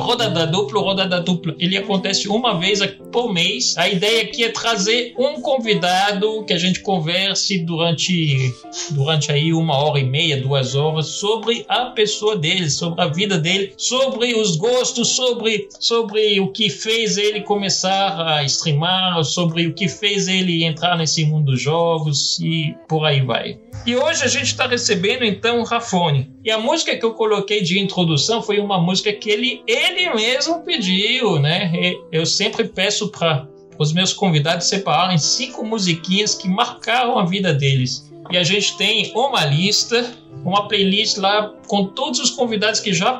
Rodada Dupla. Rodada Dupla ele acontece uma vez por mês. A ideia aqui é trazer um convidado que a gente converse durante, durante aí uma hora e meia, duas horas, sobre a pessoa dele, sobre a vida dele, sobre os gostos, sobre, sobre o que fez ele começar a streamar, sobre o que fez ele entrar nesse mundo dos jogos e por aí vai. E hoje a gente está recebendo então o Rafone. E a música que eu coloquei de introdução foi uma música que ele, ele mesmo pediu, né? Eu sempre peço para os meus convidados separarem cinco musiquinhas que marcaram a vida deles. E a gente tem uma lista, uma playlist lá com todos os convidados que já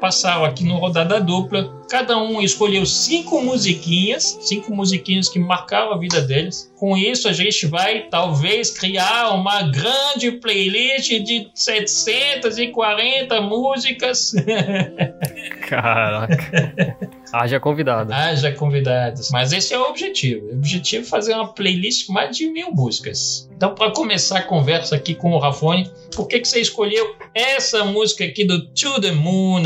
passaram aqui no Rodada Dupla. Cada um escolheu cinco musiquinhas, cinco musiquinhas que marcaram a vida deles. Com isso, a gente vai talvez criar uma grande playlist de 740 músicas. Caraca. Haja convidado. Haja convidados. Mas esse é o objetivo. O objetivo é fazer uma playlist com mais de mil músicas. Então, para começar a conversa aqui com o Rafone, por que, que você escolheu essa música aqui do To the Moon,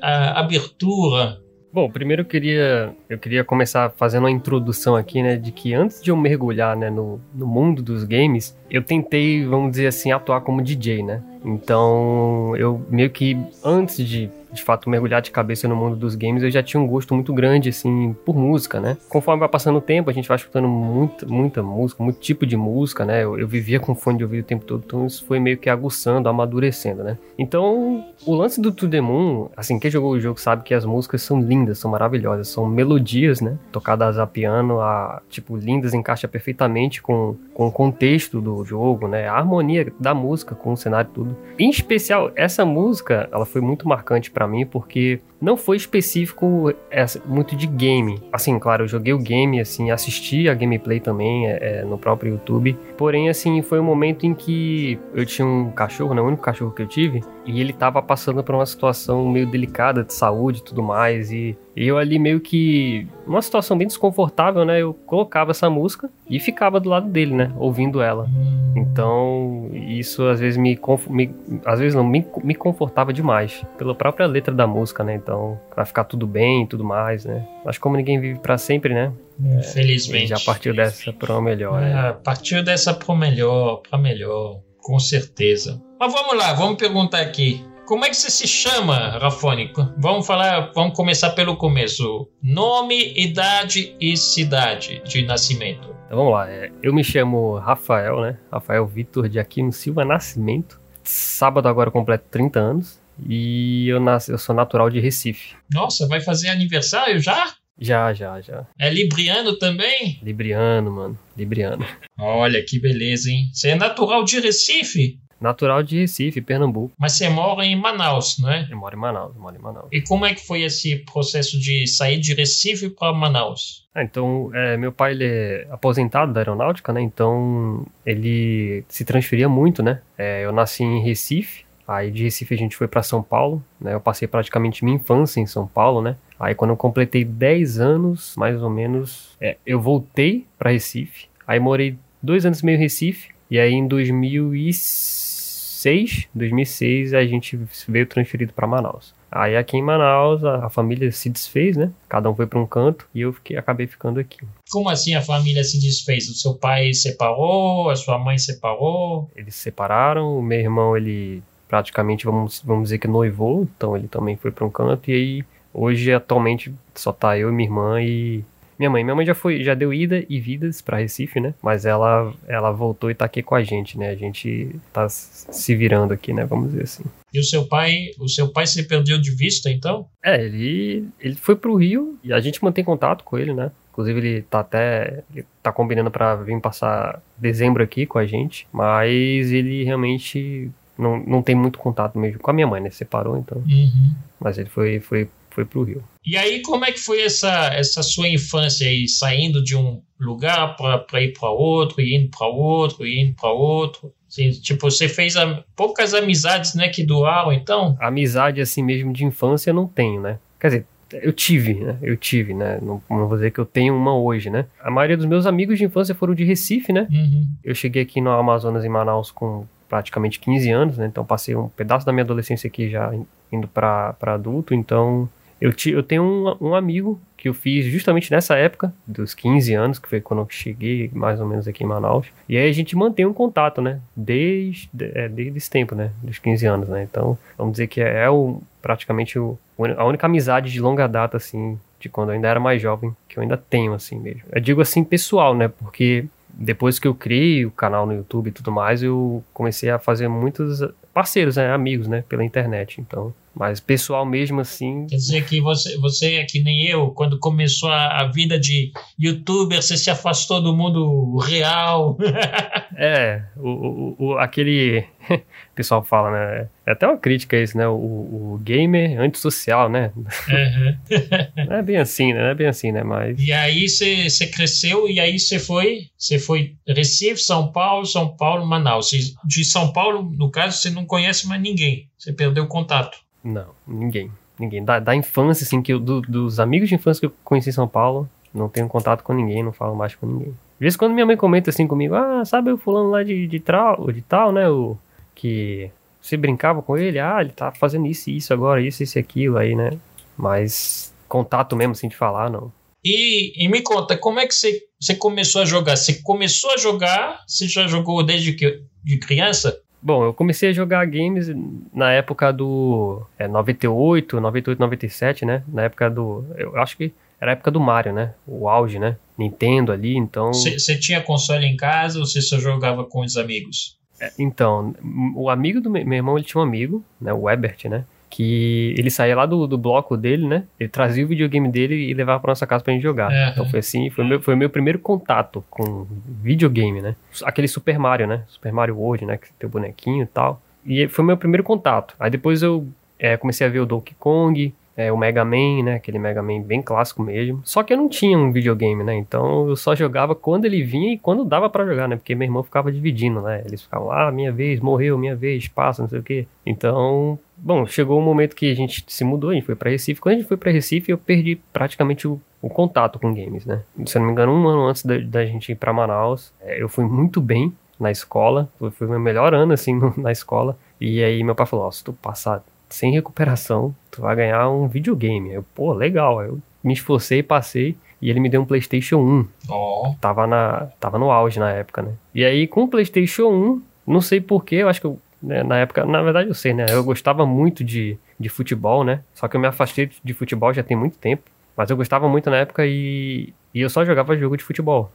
a, a abertura? Bom, primeiro eu queria, eu queria começar fazendo uma introdução aqui, né, de que antes de eu mergulhar, né, no, no mundo dos games, eu tentei, vamos dizer assim, atuar como DJ, né? Então, eu meio que antes de de fato mergulhar de cabeça no mundo dos games, eu já tinha um gosto muito grande, assim, por música, né? Conforme vai passando o tempo, a gente vai escutando muita, muita música, muito tipo de música, né? Eu, eu vivia com fone de ouvido o tempo todo, então isso foi meio que aguçando, amadurecendo, né? Então, o lance do To The Moon, assim, quem jogou o jogo sabe que as músicas são lindas, são maravilhosas, são melodias, né? Tocadas a piano, a, tipo, lindas, encaixa perfeitamente com, com o contexto do jogo, né? A harmonia da música com o cenário tudo. Em especial, essa música, ela foi muito marcante para mim, porque não foi específico essa, muito de game. Assim, claro, eu joguei o game, assim, assisti a gameplay também é, é, no próprio YouTube. Porém, assim, foi um momento em que eu tinha um cachorro, né, o único cachorro que eu tive, e ele tava passando por uma situação meio delicada de saúde e tudo mais, e eu ali meio que, numa situação bem desconfortável, né, eu colocava essa música e ficava do lado dele, né, ouvindo ela. Então, isso às vezes me, me às vezes não, me, me confortava demais, pela própria letra da música, né, então, vai ficar tudo bem e tudo mais, né. Mas como ninguém vive para sempre, né, Infelizmente. É, já partiu dessa para o melhor. É, né? Partiu dessa para melhor, para melhor, com certeza. Mas vamos lá, vamos perguntar aqui. Como é que você se chama, Rafone? Vamos falar, vamos começar pelo começo. Nome, idade e cidade de nascimento. Então vamos lá. É, eu me chamo Rafael, né? Rafael Vitor de Aquino Silva Nascimento. Sábado agora completo 30 anos. E eu, nasci, eu sou natural de Recife. Nossa, vai fazer aniversário já? Já, já, já. É libriano também? Libriano, mano. Libriano. Olha que beleza, hein? Você é natural de Recife? Natural de Recife, Pernambuco. Mas você mora em Manaus, não é? Eu moro em Manaus, moro em Manaus. E como é que foi esse processo de sair de Recife para Manaus? Ah, então, é, meu pai ele é aposentado da aeronáutica, né? Então, ele se transferia muito, né? É, eu nasci em Recife, Aí de Recife a gente foi para São Paulo, né? Eu passei praticamente minha infância em São Paulo, né? Aí quando eu completei 10 anos, mais ou menos, é, eu voltei para Recife. Aí morei dois anos e meio em Recife. E aí em 2006, 2006 a gente veio transferido para Manaus. Aí aqui em Manaus a, a, família se desfez, né? Cada um foi para um canto e eu fiquei, acabei ficando aqui. Como assim a família se desfez? O seu pai separou, a sua mãe separou? Eles se separaram, o meu irmão ele praticamente, vamos, vamos dizer que noivou, então ele também foi para um canto, e aí hoje atualmente só tá eu e minha irmã e minha mãe. Minha mãe já foi, já deu ida e vidas para Recife, né? Mas ela ela voltou e tá aqui com a gente, né? A gente tá se virando aqui, né? Vamos dizer assim. E o seu pai, o seu pai se perdeu de vista, então? É, ele ele foi pro Rio e a gente mantém contato com ele, né? Inclusive ele tá até ele tá combinando para vir passar dezembro aqui com a gente, mas ele realmente não, não tem muito contato mesmo com a minha mãe, né? Separou, então. Uhum. Mas ele foi, foi, foi pro Rio. E aí, como é que foi essa, essa sua infância aí, saindo de um lugar para ir para outro, e indo para outro, e indo para outro? Assim, tipo, você fez a, poucas amizades, né, que doaram, então? Amizade, assim mesmo, de infância eu não tenho, né? Quer dizer, eu tive, né? Eu tive, né? Não, não vou dizer que eu tenho uma hoje, né? A maioria dos meus amigos de infância foram de Recife, né? Uhum. Eu cheguei aqui no Amazonas, em Manaus, com praticamente 15 anos, né? Então passei um pedaço da minha adolescência aqui já indo para adulto. Então eu, ti, eu tenho um, um amigo que eu fiz justamente nessa época, dos 15 anos, que foi quando eu cheguei mais ou menos aqui em Manaus. E aí a gente mantém um contato, né? Desde, é, desde esse tempo, né? Dos 15 anos, né? Então, vamos dizer que é, é o, praticamente o, a única amizade de longa data, assim, de quando eu ainda era mais jovem, que eu ainda tenho, assim mesmo. Eu digo assim, pessoal, né? Porque depois que eu criei o canal no YouTube e tudo mais, eu comecei a fazer muitos parceiros, né? Amigos, né? Pela internet. Então, mas pessoal mesmo assim. Quer dizer que você, você é que nem eu, quando começou a, a vida de youtuber, você se afastou do mundo real. é, o, o, o, aquele. o pessoal fala, né? É até uma crítica isso, né? O, o gamer antissocial, né? Uhum. Não é bem assim, né? Não é bem assim, né? Mas. E aí você, você cresceu e aí você foi. Você foi Recife, São Paulo, São Paulo, Manaus. De São Paulo, no caso, você não conhece mais ninguém. Você perdeu o contato. Não, ninguém. Ninguém. Da, da infância, assim, que eu, do, dos amigos de infância que eu conheci em São Paulo, não tenho contato com ninguém, não falo mais com ninguém. Às vezes quando minha mãe comenta assim comigo, ah, sabe o fulano lá de, de, trau, de tal, né? O que você brincava com ele, ah, ele tá fazendo isso e isso agora, isso, isso e aquilo aí, né? Mas contato mesmo, assim, de falar, não. E, e, me conta, como é que você, você começou a jogar? Você começou a jogar? Você já jogou desde que, de criança? Bom, eu comecei a jogar games na época do é, 98, 98, 97, né? Na época do. Eu acho que era a época do Mario, né? O auge, né? Nintendo ali, então. Você tinha console em casa ou você só jogava com os amigos? É, então, o amigo do meu, irmão, ele tinha um amigo, né? O Ebert, né? Que ele saía lá do, do bloco dele, né? Ele trazia o videogame dele e levava pra nossa casa pra gente jogar. É. Então foi assim, foi meu, foi meu primeiro contato com videogame, né? Aquele Super Mario, né? Super Mario World, né? Que tem o bonequinho e tal. E foi meu primeiro contato. Aí depois eu é, comecei a ver o Donkey Kong, é, o Mega Man, né? Aquele Mega Man bem clássico mesmo. Só que eu não tinha um videogame, né? Então eu só jogava quando ele vinha e quando dava para jogar, né? Porque meu irmão ficava dividindo, né? Eles ficavam, ah, minha vez, morreu, minha vez, passa, não sei o quê. Então, bom, chegou o um momento que a gente se mudou, a gente foi para Recife. Quando a gente foi para Recife, eu perdi praticamente o, o, contato com games, né? Se eu não me engano, um ano antes da, da gente ir para Manaus, é, eu fui muito bem na escola, foi, o meu melhor ano, assim, na escola. E aí meu pai falou, ó, se tu passar sem recuperação, tu vai ganhar um videogame. Eu, pô, legal. Eu me esforcei, passei. E ele me deu um PlayStation 1. Oh. Tava, na, tava no auge na época, né? E aí, com o PlayStation 1, não sei porquê, eu acho que eu, né, na época, na verdade eu sei, né? Eu gostava muito de, de futebol, né? Só que eu me afastei de futebol já tem muito tempo. Mas eu gostava muito na época e, e eu só jogava jogo de futebol.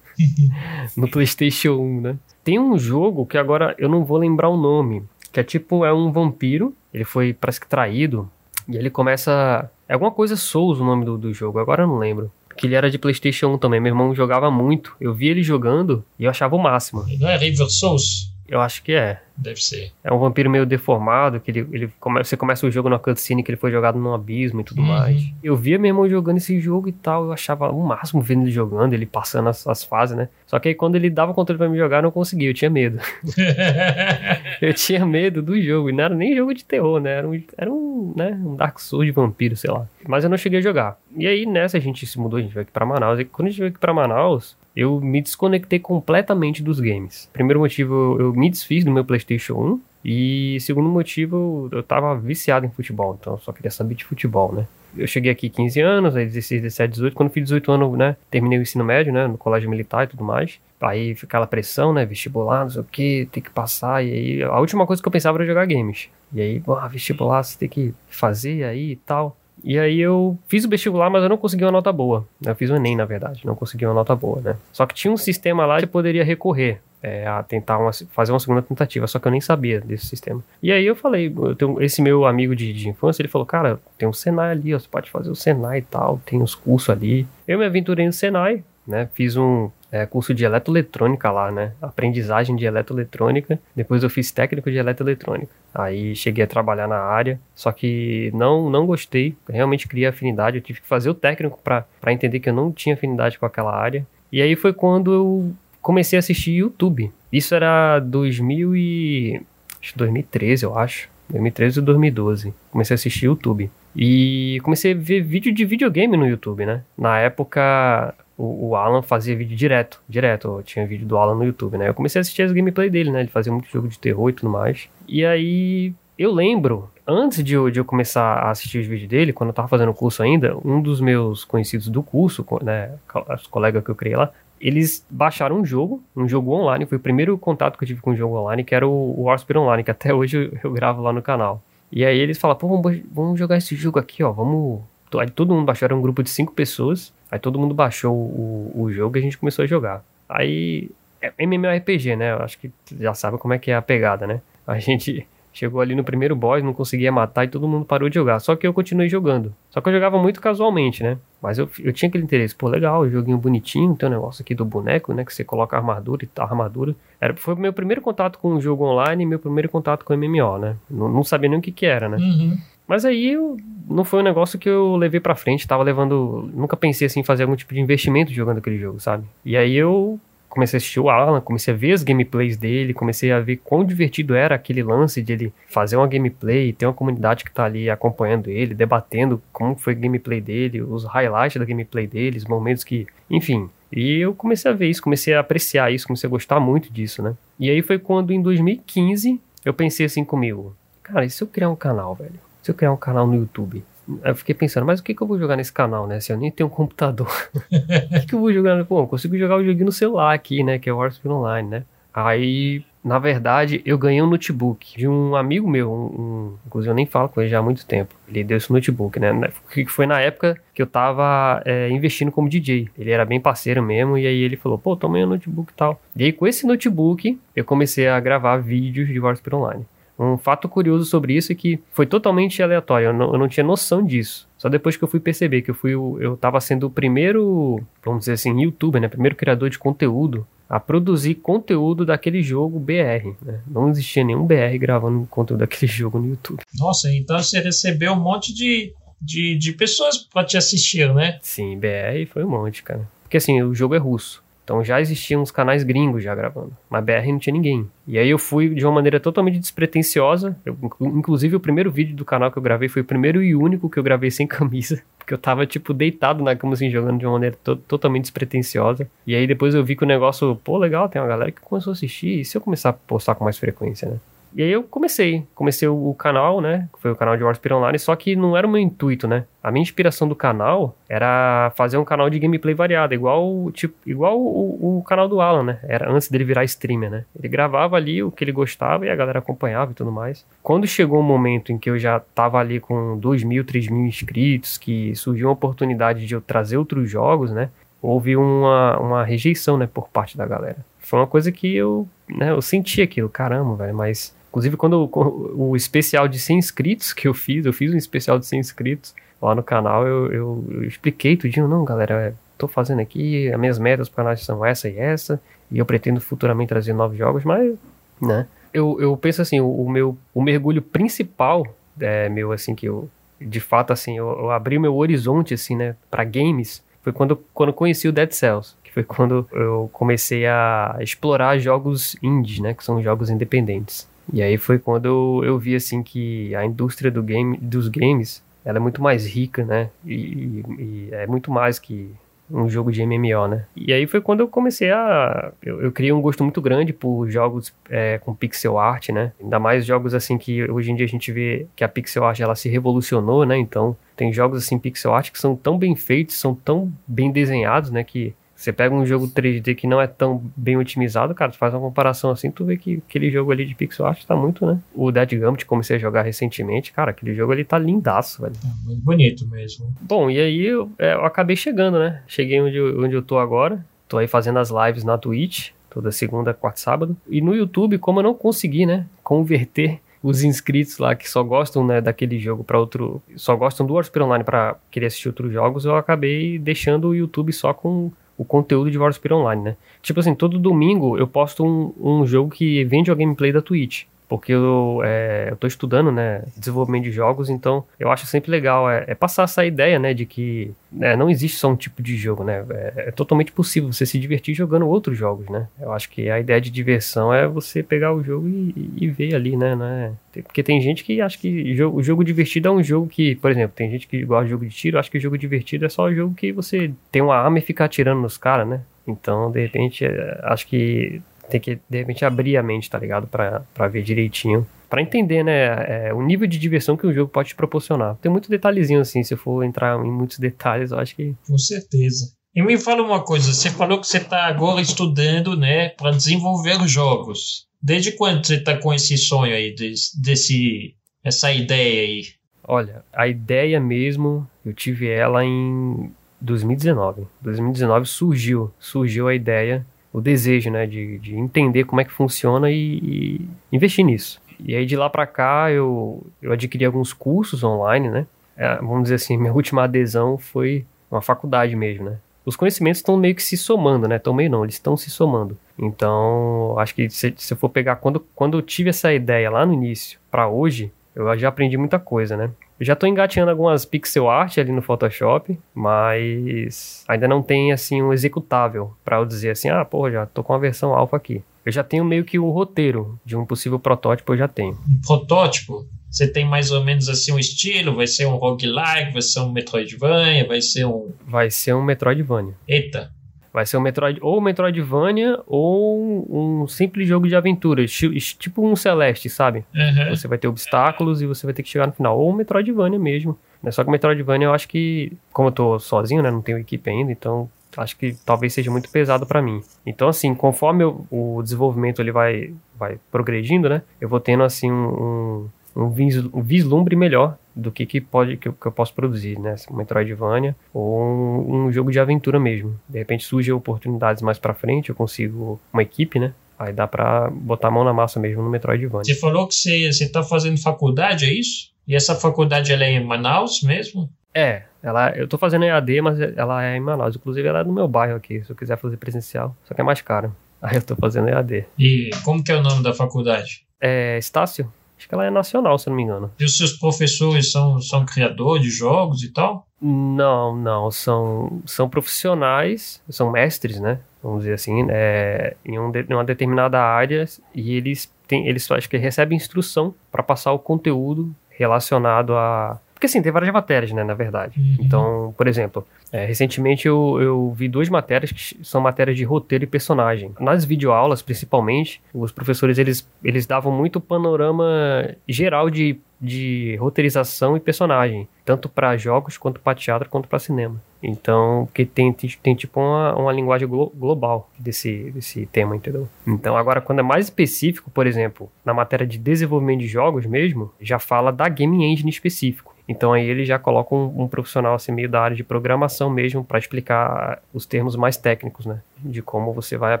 no PlayStation 1, né? Tem um jogo que agora eu não vou lembrar o nome. Que é tipo, é um vampiro ele foi, parece que traído. E ele começa. É alguma coisa Souls o nome do, do jogo, agora eu não lembro. Que ele era de PlayStation 1 também. Meu irmão jogava muito. Eu vi ele jogando e eu achava o máximo. Não é River Souls? Eu acho que é. Deve ser. É um vampiro meio deformado, que ele, ele come, você começa o jogo na cutscene que ele foi jogado num abismo e tudo Uhum. mais. Eu via meu irmão jogando esse jogo e tal, eu achava o máximo vendo ele jogando, ele passando as, as fases, né? Só que aí quando ele dava o controle pra me jogar, eu não conseguia, eu tinha medo. eu tinha medo do jogo, e não era nem jogo de terror, né? Era um, era um, né? um Dark Souls de vampiro, sei lá. Mas eu não cheguei a jogar. E aí nessa a gente se mudou, a gente veio aqui pra Manaus, e quando a gente veio aqui pra Manaus, eu me desconectei completamente dos games. Primeiro motivo, eu me desfiz do meu PlayStation 1. E segundo motivo, eu tava viciado em futebol, então eu só queria saber de futebol, né? Eu cheguei aqui 15 anos, aí 16, 17, 18. Quando fiz 18 anos, né? Terminei o ensino médio, né? No colégio militar e tudo mais. Aí fica aquela pressão, né? Vestibular, não sei o que, tem que passar. E aí a última coisa que eu pensava era jogar games. E aí, pô, vestibular, você tem que fazer aí e tal. E aí eu fiz o vestibular, mas eu não consegui uma nota boa. Eu fiz o Enem, na verdade, não consegui uma nota boa, né? Só que tinha um sistema lá que poderia recorrer. É, a tentar uma, fazer uma segunda tentativa, só que eu nem sabia desse sistema. E aí eu falei, eu tenho, esse meu amigo de, de infância, ele falou, cara, tem um Senai ali, ó, você pode fazer o Senai e tal, tem os cursos ali. Eu me aventurei no Senai, né, fiz um é, curso de eletroeletrônica lá, né, aprendizagem de eletroeletrônica, depois eu fiz técnico de eletroeletrônica. Aí cheguei a trabalhar na área, só que não não gostei, realmente criei afinidade, eu tive que fazer o técnico para entender que eu não tinha afinidade com aquela área. E aí foi quando eu comecei a assistir YouTube. Isso era 2000 e... Acho 2013, eu acho. 2013 ou 2012. Comecei a assistir YouTube. E comecei a ver vídeo de videogame no YouTube, né? Na época, o, o Alan fazia vídeo direto, direto. Tinha vídeo do Alan no YouTube, né? Eu comecei a assistir as gameplay dele, né? Ele fazia muito jogo de terror e tudo mais. E aí, eu lembro, antes de eu, de eu começar a assistir os vídeos dele, quando eu tava fazendo o curso ainda, um dos meus conhecidos do curso, né? Os colegas que eu criei lá, eles baixaram um jogo, um jogo online. Foi o primeiro contato que eu tive com um jogo online, que era o, o Online, que até hoje eu, eu gravo lá no canal. E aí eles falaram, pô, vamos, vamos jogar esse jogo aqui, ó, vamos... Aí todo mundo baixou, era um grupo de cinco pessoas, aí todo mundo baixou o, o jogo e a gente começou a jogar. Aí, é MMORPG, né, eu acho que já sabe como é que é a pegada, né. A gente Chegou ali no primeiro boss, não conseguia matar e todo mundo parou de jogar. Só que eu continuei jogando. Só que eu jogava muito casualmente, né? Mas eu, eu tinha aquele interesse. Pô, legal, joguinho bonitinho. Tem um negócio aqui do boneco, né? Que você coloca armadura e tá armadura. Era, foi o meu primeiro contato com o jogo online e meu primeiro contato com o MMO, né? Não, não sabia nem o que que era, né? Uhum. Mas aí eu, não foi um negócio que eu levei pra frente. Tava levando. Nunca pensei assim em fazer algum tipo de investimento jogando aquele jogo, sabe? E aí eu comecei a assistir o Alan, comecei a ver as gameplays dele, comecei a ver quão divertido era aquele lance de ele fazer uma gameplay, ter uma comunidade que tá ali acompanhando ele, debatendo como foi a gameplay dele, os highlights da gameplay dele, os momentos que, enfim. E eu comecei a ver isso, comecei a apreciar isso, comecei a gostar muito disso, né? E aí foi quando em 2015 eu pensei assim comigo, cara, e se eu criar um canal, velho? Se eu criar um canal no YouTube? eu fiquei pensando, mas o que, que eu vou jogar nesse canal, né? Se eu nem tenho um computador. o que, que eu vou jogar? Pô, eu consigo jogar o joguinho no celular aqui, né? Que é o Warspeed Online, né? Aí, na verdade, eu ganhei um notebook de um amigo meu, um, um, inclusive eu nem falo com ele já há muito tempo. Ele deu esse notebook, né? Que foi na época que eu tava é, investindo como DJ. Ele era bem parceiro mesmo, e aí ele falou, pô, toma aí um notebook e tal. E aí, com esse notebook, eu comecei a gravar vídeos de Warspeed Online. Um fato curioso sobre isso é que foi totalmente aleatório, eu não, eu não tinha noção disso. Só depois que eu fui perceber que eu fui eu tava sendo o primeiro, vamos dizer assim, youtuber, né, primeiro criador de conteúdo a produzir conteúdo daquele jogo BR, né? Não existia nenhum BR gravando conteúdo daquele jogo no YouTube. Nossa, então você recebeu um monte de, de, de pessoas para te assistir, né? Sim, BR foi um monte, cara. Porque assim, o jogo é russo. Então já existiam uns canais gringos já gravando. Mas BR não tinha ninguém. E aí eu fui de uma maneira totalmente despretensiosa. Eu, inclusive o primeiro vídeo do canal que eu gravei foi o primeiro e único que eu gravei sem camisa. Porque eu tava, tipo, deitado na cama, assim, jogando de uma maneira to totalmente despretensiosa. E aí depois eu vi que o negócio, pô, legal, tem uma galera que começou a assistir. E se eu começar a postar com mais frequência, né? E aí eu comecei, comecei o, canal, né, foi o canal de Warspire Online, só que não era o meu intuito, né? A minha inspiração do canal era fazer um canal de gameplay variado, igual, tipo, igual o, o, canal do Alan, né? Era antes dele virar streamer, né? Ele gravava ali o que ele gostava e a galera acompanhava e tudo mais. Quando chegou um momento em que eu já tava ali com 2 mil, 3 mil inscritos, que surgiu uma oportunidade de eu trazer outros jogos, né? Houve uma, uma rejeição, né, por parte da galera. Foi uma coisa que eu, né, eu senti aquilo, caramba, velho, mas Inclusive, quando o, o, especial de 100 inscritos que eu fiz, eu fiz um especial de 100 inscritos lá no canal, eu, eu, eu expliquei tudinho, não, galera, é, tô fazendo aqui, as minhas metas para canal são essa e essa, e eu pretendo futuramente trazer novos jogos, mas, né, eu, eu penso assim, o, o meu, o mergulho principal, é, meu, assim, que eu, de fato, assim, eu, eu abri o meu horizonte, assim, né, para games, foi quando, quando conheci o Dead Cells, que foi quando eu comecei a explorar jogos indies, né, que são jogos independentes. E aí foi quando eu, eu vi assim que a indústria do game, dos games ela é muito mais rica, né? E, e, é muito mais que um jogo de MMO, né? E aí foi quando eu comecei a... Eu, eu criei um gosto muito grande por jogos é, com pixel art, né? Ainda mais jogos assim que hoje em dia a gente vê que a pixel art ela se revolucionou, né? Então tem jogos assim pixel art que são tão bem feitos, são tão bem desenhados, né? Que você pega um jogo 3D que não é tão bem otimizado, cara, tu faz uma comparação assim, tu vê que aquele jogo ali de pixel art tá muito, né? O Dead Gambit comecei a jogar recentemente, cara, aquele jogo ali tá lindaço, velho. É muito bonito mesmo. Bom, e aí eu, é, eu acabei chegando, né? Cheguei onde, eu, onde eu tô agora, tô aí fazendo as lives na Twitch, toda segunda, quarta, sábado. E no YouTube, como eu não consegui, né, converter os inscritos lá que só gostam né, daquele jogo para outro, só gostam do Warspire Online para querer assistir outros jogos, eu acabei deixando o YouTube só com o conteúdo de Warspire Online, né? Tipo assim, todo domingo eu posto um, um jogo que vende a gameplay da Twitch. Porque eu, é, tô estudando, né, desenvolvimento de jogos, então eu acho sempre legal é, é passar essa ideia, né, de que né, não existe só um tipo de jogo, né, é, é, totalmente possível você se divertir jogando outros jogos, né. Eu acho que a ideia de diversão é você pegar o jogo e, e ver ali, né, né, porque tem gente que acha que jogo, o jogo divertido é um jogo que, por exemplo, tem gente que gosta de jogo de tiro, acho que o jogo divertido é só o jogo que você tem uma arma e fica atirando nos caras, né. Então, de repente, é, acho que tem que, de repente, abrir a mente, tá ligado? Pra, pra ver direitinho. Pra entender, né, é, o nível de diversão que o jogo pode te proporcionar. Tem muito detalhezinho, assim, se eu for entrar em muitos detalhes, eu acho que... Com certeza. E me fala uma coisa, você falou que você está agora estudando, né, para desenvolver jogos. Desde quando você está com esse sonho aí, desse, desse, essa ideia aí? Olha, a ideia mesmo, eu tive ela em 2019. 2019 surgiu, surgiu a ideia o desejo, né, de, de entender como é que funciona e, e investir nisso. E aí de lá para cá eu, eu adquiri alguns cursos online, né? É, vamos dizer assim, minha última adesão foi uma faculdade mesmo, né? Os conhecimentos estão meio que se somando, né? Estão meio não, eles estão se somando. Então, acho que se, se eu for pegar quando, quando eu tive essa ideia lá no início para hoje, eu já aprendi muita coisa, né? Eu já estou engateando algumas pixel art ali no Photoshop, mas ainda não tem assim um executável para eu dizer assim, ah, pô, já tô com a versão alfa aqui. Eu já tenho meio que o um roteiro de um possível protótipo, eu já tenho. Um protótipo? Você tem mais ou menos assim um estilo? Vai ser um roguelike? Vai ser um Metroidvania? Vai ser um. Vai ser um Metroidvania. Eita. Vai ser um Metroid, ou Metroidvania ou um simples jogo de aventura, tipo um Celeste, sabe? Uhum. Você vai ter obstáculos e você vai ter que chegar no final. Ou um Metroidvania mesmo. Né? Só que o Metroidvania eu acho que, como eu tô sozinho, né? Não tenho equipe ainda, então acho que talvez seja muito pesado para mim. Então, assim, conforme eu, o desenvolvimento ele vai, vai progredindo, né? Eu vou tendo, assim, um, um, um vislumbre melhor do que, que pode que eu, que eu posso produzir, né? Um Metroidvania ou um, um, jogo de aventura mesmo. De repente surgem oportunidades mais para frente, eu consigo uma equipe, né? Aí dá pra botar a mão na massa mesmo no Metroidvania. Você falou que você, você tá fazendo faculdade, é isso? E essa faculdade ela é em Manaus mesmo? É, ela, eu tô fazendo EAD, mas ela é em Manaus. Inclusive, ela é no meu bairro aqui, se eu quiser fazer presencial. Só que é mais caro. Aí eu tô fazendo EAD. E como que é o nome da faculdade? É Estácio. Acho que ela é nacional, se não me engano. E os seus professores são, são criadores de jogos e tal? Não, não. São, são profissionais, são mestres, né? Vamos dizer assim, é, em, um de, em uma determinada área e eles têm, eles acho que recebem instrução para passar o conteúdo relacionado a porque assim, tem várias matérias, né, na verdade. Uhum. Então, por exemplo, é, recentemente eu, eu vi duas matérias que são matérias de roteiro e personagem. Nas videoaulas, principalmente, os professores eles, eles davam muito panorama geral de, de roteirização e personagem, tanto para jogos quanto para teatro quanto para cinema. Então, porque tem, tem, tem tipo uma, uma linguagem glo global desse, desse tema, entendeu? Então, agora, quando é mais específico, por exemplo, na matéria de desenvolvimento de jogos mesmo, já fala da game engine específico. Então aí ele já coloca um, um profissional assim meio da área de programação mesmo para explicar os termos mais técnicos, né? De como você vai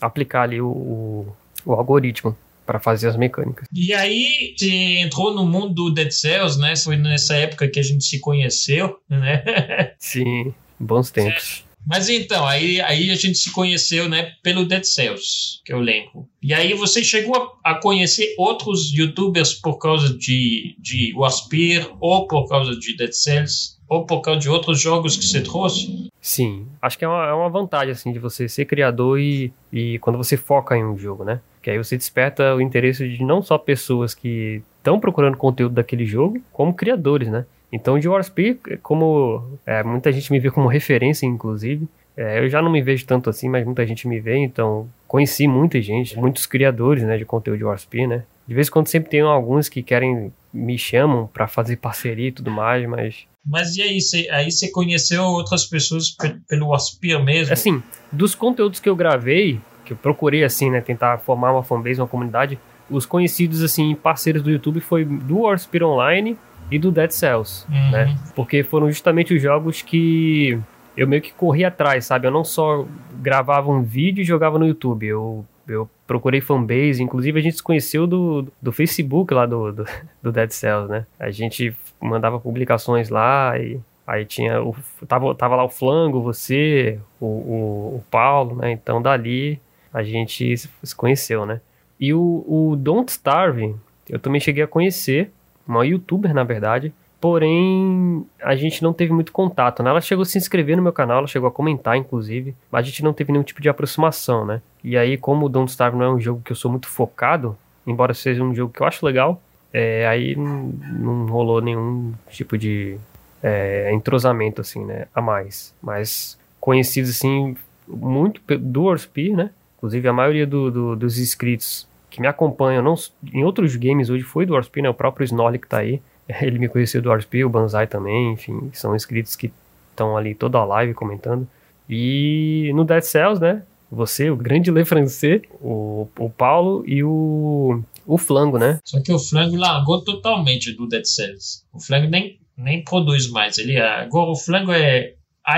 aplicar ali o, o, o algoritmo para fazer as mecânicas. E aí você entrou no mundo do Dead Cells, né? Foi nessa época que a gente se conheceu, né? Sim, bons tempos. Mas então, aí, aí a gente se conheceu, né, pelo Dead Cells, que eu lembro. E aí você chegou a, a conhecer outros youtubers por causa de, de Waspir, ou por causa de Dead Cells, ou por causa de outros jogos que você trouxe? Sim, acho que é uma, é uma vantagem, assim, de você ser criador e, e quando você foca em um jogo, né? Que aí você desperta o interesse de não só pessoas que estão procurando conteúdo daquele jogo, como criadores, né? Então, de Warspear, como é, muita gente me vê como referência, inclusive, é, eu já não me vejo tanto assim, mas muita gente me vê, então conheci muita gente, muitos criadores né, de conteúdo de Warspear, né? De vez em quando sempre tem alguns que querem, me chamam para fazer parceria e tudo mais, mas... Mas e aí, você, aí você conheceu outras pessoas pelo Warspear mesmo? Assim, dos conteúdos que eu gravei, que eu procurei assim, né, tentar formar uma fanbase, uma comunidade, os conhecidos assim, parceiros do YouTube foi do Warspear Online e do Dead Cells, uhum. né? Porque foram justamente os jogos que eu meio que corri atrás, sabe? Eu não só gravava um vídeo e jogava no YouTube, eu, eu procurei fanbase, inclusive a gente se conheceu do, do Facebook lá do, do, do Dead Cells, né? A gente mandava publicações lá e aí tinha o, tava, tava lá o Flango, você, o, o, o Paulo, né? Então dali a gente se conheceu, né? E o, o Don't Starve, eu também cheguei a conhecer, uma youtuber na verdade, porém a gente não teve muito contato, né? Ela chegou a se inscrever no meu canal, ela chegou a comentar inclusive, mas a gente não teve nenhum tipo de aproximação, né? E aí como o Don't Starve não é um jogo que eu sou muito focado, embora seja um jogo que eu acho legal, é, aí não, rolou nenhum tipo de é, entrosamento, assim, né, a mais. Mas conhecidos, assim, muito do Warspear, né, inclusive a maioria do, do, dos inscritos que me acompanham não, em outros games hoje foi do Warspear, né, o próprio Snorlax que tá aí, ele me conheceu do Warspear, o Banzai também, enfim, são inscritos que estão ali toda a live comentando. E no Dead Cells, né, você, o grande Le Francês, o, o Paulo e o, o Flango, né? Só que o Flango largou totalmente do Dead Cells. O Flango nem nem produz mais. Ele agora o flango é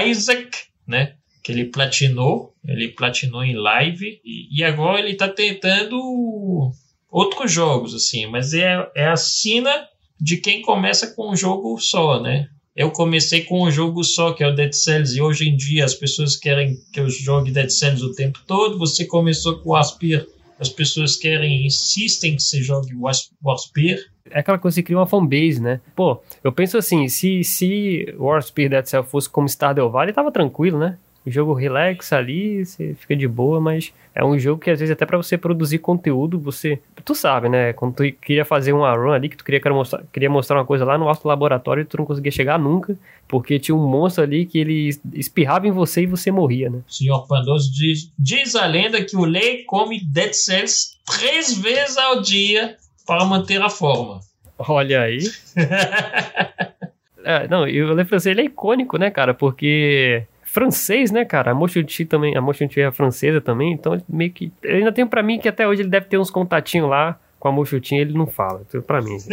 Isaac, né? Que ele platinou, ele platinou em live e, e agora ele está tentando outros jogos assim, mas é, é a sina de quem começa com um jogo só, né? Eu comecei com um jogo só, que é o Dead Cells, e hoje em dia as pessoas querem que eu jogue Dead Cells o tempo todo. Você começou com o Aspir, as pessoas querem, insistem que você jogue o Aspir é aquela coisa que cria uma fanbase, né? Pô, eu penso assim, se, se War Speed Dead Cell fosse como Stardew Valley, tava tranquilo, né? O jogo relax ali, você fica de boa, mas é um jogo que às vezes até para você produzir conteúdo, você, tu sabe, né? Quando tu queria fazer uma run ali, que tu queria, mostrar, queria mostrar uma coisa lá no alto laboratório, tu não conseguia chegar nunca, porque tinha um monstro ali que ele espirrava em você e você morria, né? O senhor Pandoso diz, diz a lenda que o Lei come Dead Cells três vezes ao dia para manter a forma. Olha aí. é, não, e o Le Francês ele é icônico, né, cara? Porque francês, né, cara? A Mochuti também, a Mochuti é francesa também, então meio que eu ainda tenho para mim que até hoje ele deve ter uns contatinhos lá com a Mochutinha, ele não fala, então, para mim.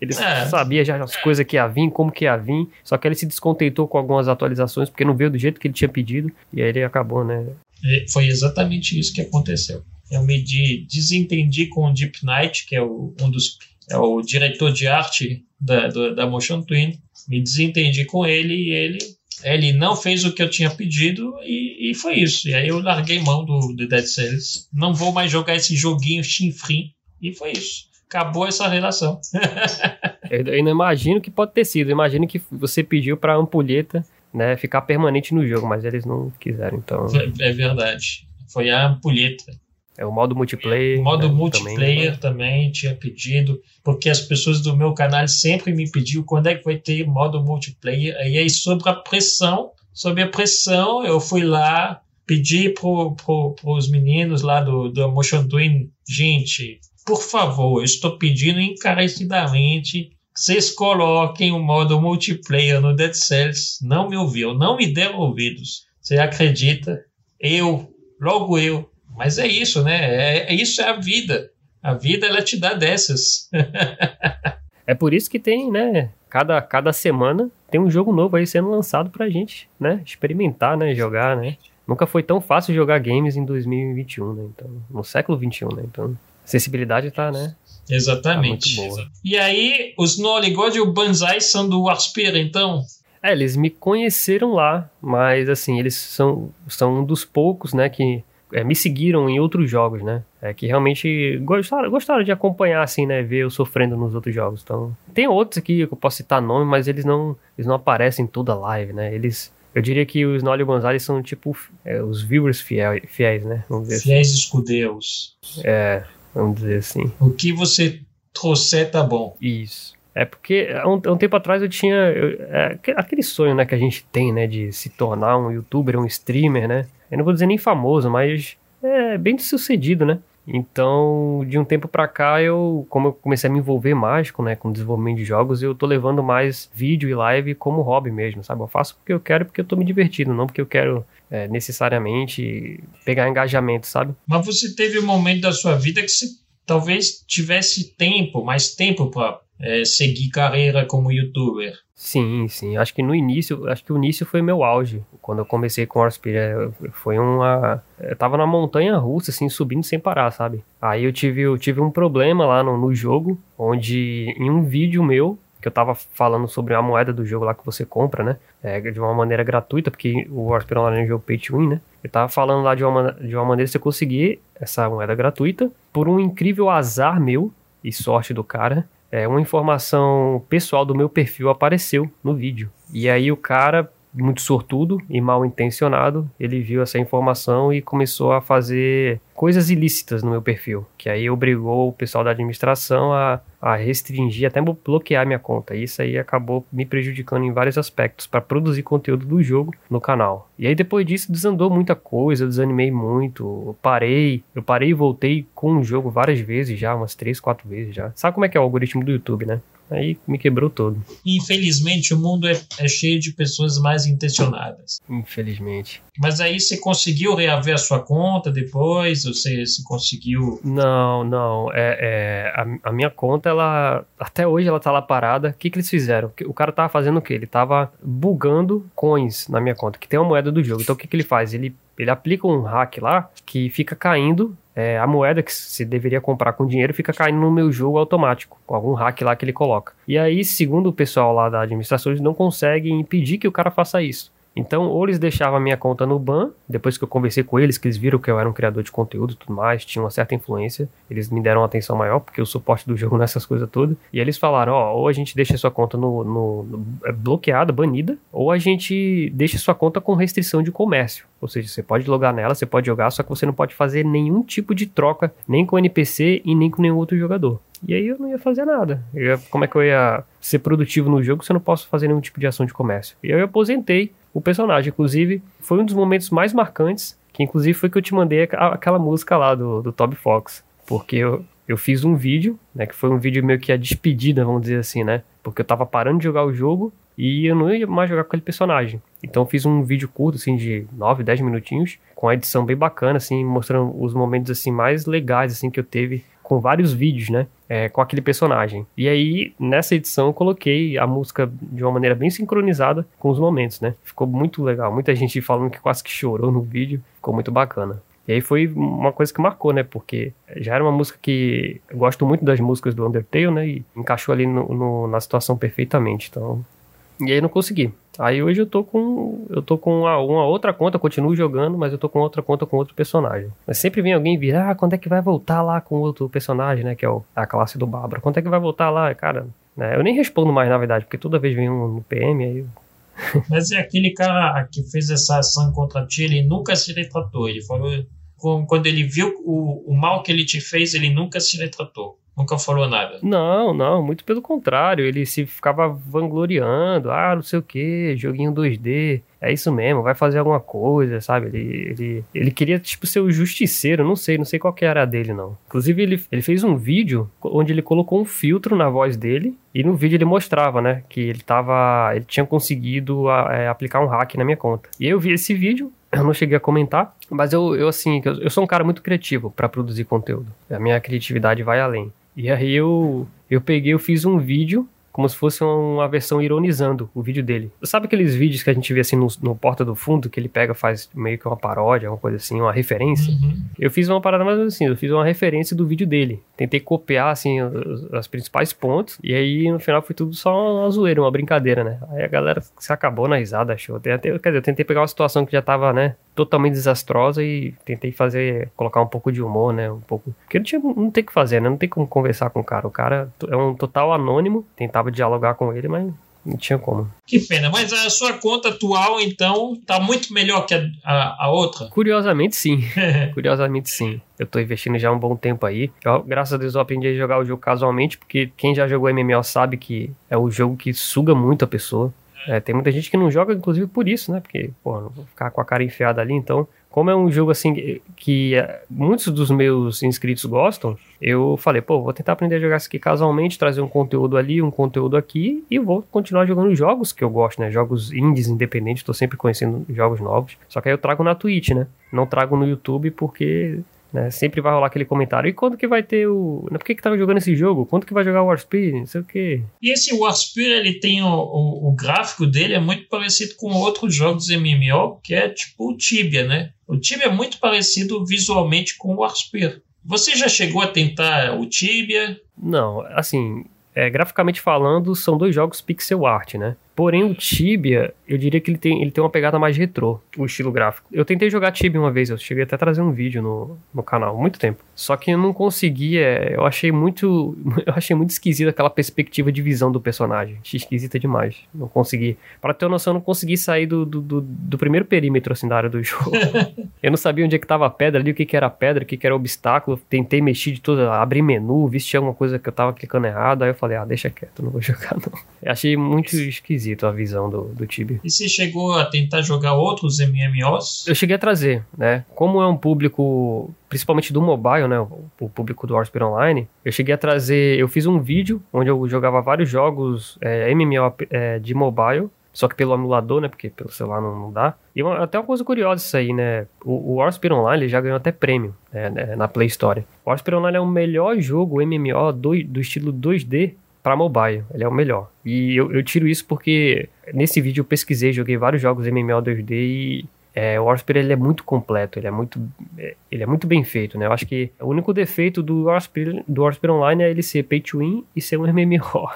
Ele é. sabia já as coisas que ia vir, como que ia vir, só que ele se descontentou com algumas atualizações, porque não veio do jeito que ele tinha pedido, e aí ele acabou, né? Foi exatamente isso que aconteceu eu me de, desentendi com o Deep Knight, que é o, um dos é o diretor de arte da, da, da Motion Twin. Me desentendi com ele e ele ele não fez o que eu tinha pedido e, e foi isso. E aí eu larguei mão do, do Dead Cells. Não vou mais jogar esse joguinho chinfrim. E foi isso. Acabou essa relação. eu ainda imagino que pode ter sido. Imagino que você pediu para a ampulheta né, ficar permanente no jogo, mas eles não quiseram. Então... É, é verdade. Foi a ampulheta. É o modo multiplayer. O modo né, multiplayer também, também, tinha pedido, porque as pessoas do meu canal sempre me pediam quando é que vai ter modo multiplayer. E aí, sobre a pressão, sobre a pressão, eu fui lá, pedi para pro, os meninos lá do, do Motion Twin, gente, por favor, eu estou pedindo encarecidamente que vocês coloquem o modo multiplayer no Dead Cells. Não me ouviu, não me deram ouvidos. Você acredita? Eu, logo eu, mas é isso, né? É, é isso é a vida. A vida ela te dá dessas. é por isso que tem, né? Cada, cada semana tem um jogo novo aí sendo lançado pra gente, né? Experimentar, né? Jogar, né? Nunca foi tão fácil jogar games em 2021, né? Então, no século 21, né? Então, acessibilidade tá, né? Exatamente. Tá muito boa. E aí, os Noligod e o Banzai são do Aspir, então? É, eles me conheceram lá, mas assim, eles são, são um dos poucos, né, que é, me seguiram em outros jogos, né? É, que realmente gostaram, gostaram de acompanhar, assim, né? Ver eu sofrendo nos outros jogos. Então, tem outros aqui que eu posso citar nome, mas eles não, eles não aparecem em toda live, né? Eles, eu diria que os Nolly Gonzalez são tipo é, os viewers fiel, fiéis, né? Vamos dizer fiéis assim. escudeus. É, vamos dizer assim. O que você trouxer tá bom. Isso. É porque há um, um, tempo atrás eu tinha eu, é, aquele sonho né, que a gente tem, né? De se tornar um youtuber, um streamer, né? Eu não vou dizer nem famoso, mas é bem sucedido, né? Então, de um tempo para cá, eu, como eu comecei a me envolver mais com, né, com o desenvolvimento de jogos, eu tô levando mais vídeo e live como hobby mesmo, sabe? Eu faço porque eu quero, porque eu tô me divertindo, não porque eu quero é, necessariamente pegar engajamento, sabe? Mas você teve um momento da sua vida que você talvez tivesse tempo, mais tempo para é, seguir carreira como youtuber. Sim, sim. Acho que no início, acho que o início foi meu auge. Quando eu comecei com Orspira, foi uma. Eu tava na montanha russa, assim, subindo sem parar, sabe? Aí eu tive, eu tive um problema lá no, no jogo, onde em um vídeo meu, que eu tava falando sobre a moeda do jogo lá que você compra, né? É, de uma maneira gratuita, porque o Warspire Online é um jogo pay to win, né? Eu tava falando lá de uma, de uma maneira que você conseguir essa moeda gratuita. Por um incrível azar meu, e sorte do cara, é, uma informação pessoal do meu perfil apareceu no vídeo. E aí o cara muito sortudo e mal intencionado, ele viu essa informação e começou a fazer coisas ilícitas no meu perfil, que aí obrigou o pessoal da administração a, a restringir, até bloquear minha conta. Isso aí acabou me prejudicando em vários aspectos para produzir conteúdo do jogo no canal. E aí depois disso desandou muita coisa, eu desanimei muito, eu parei, eu parei e voltei com o jogo várias vezes já, umas três, quatro vezes já. Sabe como é que é o algoritmo do YouTube, né? Aí me quebrou todo. Infelizmente, o mundo é, é, cheio de pessoas mais intencionadas. Infelizmente. Mas aí você conseguiu reaver a sua conta depois? Você, você conseguiu. Não, não. É, é a, a, minha conta, ela. Até hoje ela tá lá parada. O que, que eles fizeram? O cara tava fazendo o quê? Ele tava bugando coins na minha conta, que tem uma moeda do jogo. Então o que, que ele faz? Ele ele aplica um hack lá que fica caindo é, a moeda que se deveria comprar com dinheiro fica caindo no meu jogo automático, com algum hack lá que ele coloca. E aí, segundo o pessoal lá da administração, eles não conseguem impedir que o cara faça isso. Então, ou eles deixavam a minha conta no ban, depois que eu conversei com eles, que eles viram que eu era um criador de conteúdo e tudo mais, tinha uma certa influência, eles me deram uma atenção maior, porque o suporte do jogo nessas coisas todas. E eles falaram: ó, ou a gente deixa sua conta no, no, no, é bloqueada, banida, ou a gente deixa sua conta com restrição de comércio. Ou seja, você pode logar nela, você pode jogar, só que você não pode fazer nenhum tipo de troca, nem com o NPC e nem com nenhum outro jogador. E aí eu não ia fazer nada. Ia, como é que eu ia ser produtivo no jogo se eu não posso fazer nenhum tipo de ação de comércio? E aí eu aposentei o personagem. Inclusive, foi um dos momentos mais marcantes, que inclusive foi que eu te mandei aquela música lá do, do Toby Fox. Porque eu, eu fiz um vídeo, né, que foi um vídeo meio que a despedida, vamos dizer assim, né? Porque eu tava parando de jogar o jogo e eu não ia mais jogar com aquele personagem. Então eu fiz um vídeo curto, assim, de 9, 10 minutinhos, com a edição bem bacana, assim, mostrando os momentos, assim, mais legais, assim, que eu teve com vários vídeos, né? É, com aquele personagem. E aí, nessa edição, eu coloquei a música de uma maneira bem sincronizada com os momentos, né? Ficou muito legal. Muita gente falando que quase que chorou no vídeo. Ficou muito bacana. E aí foi uma coisa que marcou, né? Porque já era uma música que eu gosto muito das músicas do Undertale, né? E encaixou ali no, no, na situação perfeitamente. Então. E aí não consegui. Aí hoje eu tô com. Eu tô com uma, uma, outra conta, continuo jogando, mas eu tô com outra conta com outro personagem. Mas sempre vem alguém vir, ah, quando é que vai voltar lá com outro personagem, né? Que é o, a classe do Bárbara. Quando é que vai voltar lá? Cara, né, eu nem respondo mais, na verdade, porque toda vez vem um PM, aí. mas é aquele cara que fez essa ação contra ti, ele nunca se retratou. Ele falou. Quando ele viu o, o mal que ele te fez, ele nunca se retratou. Nunca falou nada. Não, não, muito pelo contrário. Ele se ficava vangloriando. Ah, não sei o que, joguinho 2D. É isso mesmo, vai fazer alguma coisa, sabe? Ele, ele, ele queria, tipo, ser o justiceiro. Não sei, não sei qual que era a dele, não. Inclusive, ele, ele fez um vídeo onde ele colocou um filtro na voz dele. E no vídeo ele mostrava, né? Que ele tava. Ele tinha conseguido a, é, aplicar um hack na minha conta. E eu vi esse vídeo, eu não cheguei a comentar, mas eu, eu assim, eu, eu sou um cara muito criativo para produzir conteúdo. A minha criatividade vai além. E aí eu, eu peguei, eu fiz um vídeo como se fosse uma versão ironizando o vídeo dele. Sabe aqueles vídeos que a gente vê assim no, no Porta do Fundo, que ele pega faz meio que uma paródia, uma coisa assim, uma referência? Uhum. Eu fiz uma parada mais assim, eu fiz uma referência do vídeo dele. Tentei copiar, assim, os, os principais pontos, e aí no final foi tudo só uma zoeira, uma brincadeira, né? Aí a galera se acabou na risada, achou. Até, quer dizer, eu tentei pegar uma situação que já tava, né, totalmente desastrosa e tentei fazer, colocar um pouco de humor, né? Um pouco. Porque não, tinha, não tem o que fazer, né? Não tem como conversar com o cara. O cara é um total anônimo, tentava dialogar com ele, mas não tinha como. Que pena, mas a sua conta atual, então, tá muito melhor que a, a, a outra? Curiosamente, sim. Curiosamente, sim. Eu tô investindo já há um bom tempo aí. Eu, graças a Deus eu aprendi a jogar o jogo casualmente, porque quem já jogou MMO sabe que é o jogo que suga muito a pessoa. É, tem muita gente que não joga, inclusive, por isso, né? Porque, pô, não vou ficar com a cara enfiada ali. Então, como é um jogo assim que, que é, muitos dos meus inscritos gostam, eu falei, pô, vou tentar aprender a jogar isso aqui casualmente, trazer um conteúdo ali, um conteúdo aqui, e vou continuar jogando jogos que eu gosto, né? Jogos indies independentes, tô sempre conhecendo jogos novos. Só que aí eu trago na Twitch, né? Não trago no YouTube porque né? Sempre vai rolar aquele comentário. E quando que vai ter o. Por que, que tava jogando esse jogo? Quando que vai jogar o Warspeed? Não sei o quê. E esse Warspeed, ele tem o, o, o, gráfico dele é muito parecido com outros jogos MMO, que é tipo o Tibia, né? O Tibia é muito parecido visualmente com o Warspeed. Você já chegou a tentar o Tibia? Não, assim, é, graficamente falando, são dois jogos pixel art, né? Porém, o Tibia, eu diria que ele tem, ele tem uma pegada mais retrô, o estilo gráfico. Eu tentei jogar Tibia uma vez, eu cheguei até a trazer um vídeo no, no canal, muito tempo. Só que eu não conseguia, eu achei muito, eu achei muito esquisita aquela perspectiva de visão do personagem. Achei esquisita demais. Não consegui. Para ter uma noção, eu não consegui sair do, do, do, do primeiro perímetro assim da área do jogo. eu não sabia onde é que tava a pedra ali, o que que era pedra, o que que era obstáculo. Tentei mexer de tudo, abrir menu, ver se tinha alguma coisa que eu tava clicando errado. Aí eu falei, ah, deixa quieto, não vou jogar não. Eu achei muito esquisito esquisito a visão do, do Tibia. E você chegou a tentar jogar outros MMOs? Eu cheguei a trazer, né? Como é um público, principalmente do mobile, né? O público do Warspire Online, eu cheguei a trazer. Eu fiz um vídeo onde eu jogava vários jogos é, MMO é, de mobile só que pelo emulador, né? Porque pelo celular não, não dá. E uma, até uma coisa curiosa isso aí, né? O, o Warspire Online já ganhou até prêmio né, na Play Store. O Warspire Online é o melhor jogo MMO do, do estilo 2D para mobile. Ele é o melhor. E eu, eu, tiro isso porque nesse vídeo eu pesquisei, joguei vários jogos MMO 2D e é, o Warspire ele é muito completo, ele é muito, é, ele é muito bem feito, né? Eu acho que o único defeito do Warspire, do Warspire Online é ele ser pay to win e ser um MMO.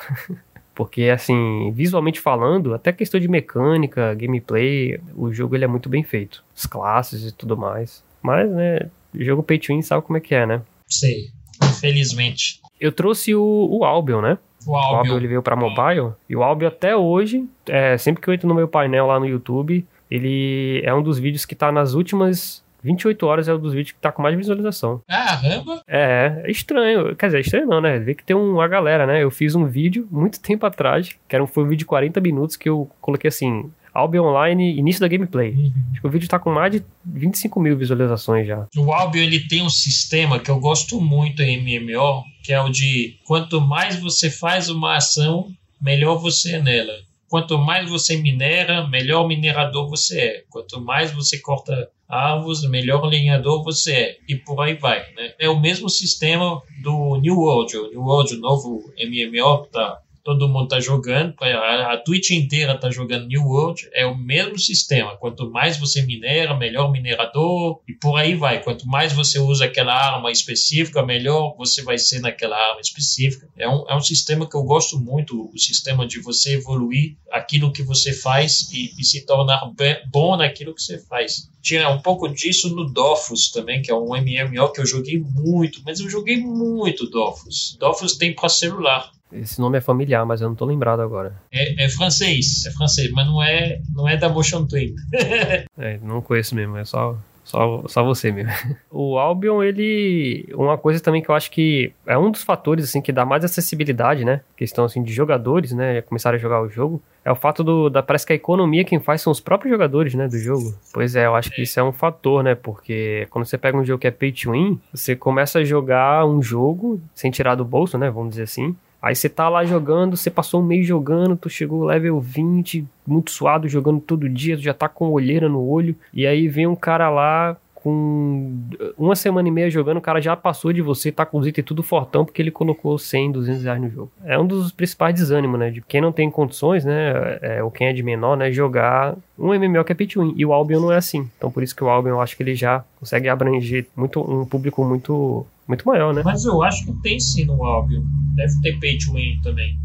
porque assim, visualmente falando, até questão de mecânica, gameplay, o jogo ele é muito bem feito. As classes e tudo mais. Mas, né, jogo pay to win sabe como é que é, né? Sei, infelizmente. Eu trouxe o, o Albion, né? O Albion. O Albion ele veio para mobile. E o Albion até hoje, é, sempre que eu entro no meu painel lá no YouTube, ele é um dos vídeos que tá nas últimas 28 horas é um dos vídeos que tá com mais visualização. Caramba! É, é estranho. Quer dizer, é estranho não, né? Vê que tem uma galera, né? Eu fiz um vídeo muito tempo atrás, que era um, foi um vídeo de 40 minutos que eu coloquei assim, Albion Online, início da gameplay. Uhum. Acho que o vídeo tá com mais de 25 mil visualizações já. O Albion ele tem um sistema que eu gosto muito em MMO, que é o de quanto mais você faz uma ação, melhor você é nela. Quanto mais você minera, melhor minerador você é. Quanto mais você corta árvores, melhor linhador você é. E por aí vai. Né? É o mesmo sistema do New World. O New World, o novo MMO, tá todo mundo está jogando, a, a Twitch inteira está jogando New World, é o mesmo sistema. Quanto mais você minera, melhor minerador, e por aí vai. Quanto mais você usa aquela arma específica, melhor você vai ser naquela arma específica. É um, é um sistema que eu gosto muito, o sistema de você evoluir aquilo que você faz e, e se tornar bem, bom naquilo que você faz tinha um pouco disso no Dofus também, que é um MMO que eu joguei muito, mas eu joguei muito Dofus. Dofus tem para celular. Esse nome é familiar, mas eu não tô lembrado agora. É, é francês, é francês, mas não é, não é da Motion Twin. é, não conheço mesmo, é só só, só você mesmo. O Albion, ele. Uma coisa também que eu acho que é um dos fatores assim, que dá mais acessibilidade, né? Questão assim, de jogadores, né? Começarem a jogar o jogo. É o fato do. Da, parece que a economia quem faz são os próprios jogadores, né? Do jogo. Pois é, eu acho que isso é um fator, né? Porque quando você pega um jogo que é pay to win, você começa a jogar um jogo sem tirar do bolso, né? Vamos dizer assim. Aí você tá lá jogando, você passou um mês jogando, tu chegou level 20, muito suado, jogando todo dia, tu já tá com olheira no olho, e aí vem um cara lá com uma semana e meia jogando, o cara já passou de você, tá com os itens tudo fortão, porque ele colocou 100, 200 reais no jogo. É um dos principais desânimos, né? De quem não tem condições, né? É, ou quem é de menor, né? Jogar um MMO que é pay win. E o Albion não é assim. Então por isso que o Albion, eu acho que ele já consegue abranger muito, um público muito muito maior, né? Mas eu acho que tem sim no Albion. Deve ter pay to win também.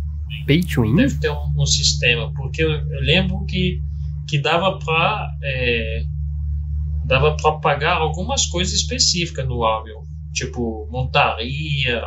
Pay to win? Deve ter um, um sistema, porque eu, eu, lembro que, que dava para é, dava para pagar algumas coisas específicas no Albion, tipo montaria,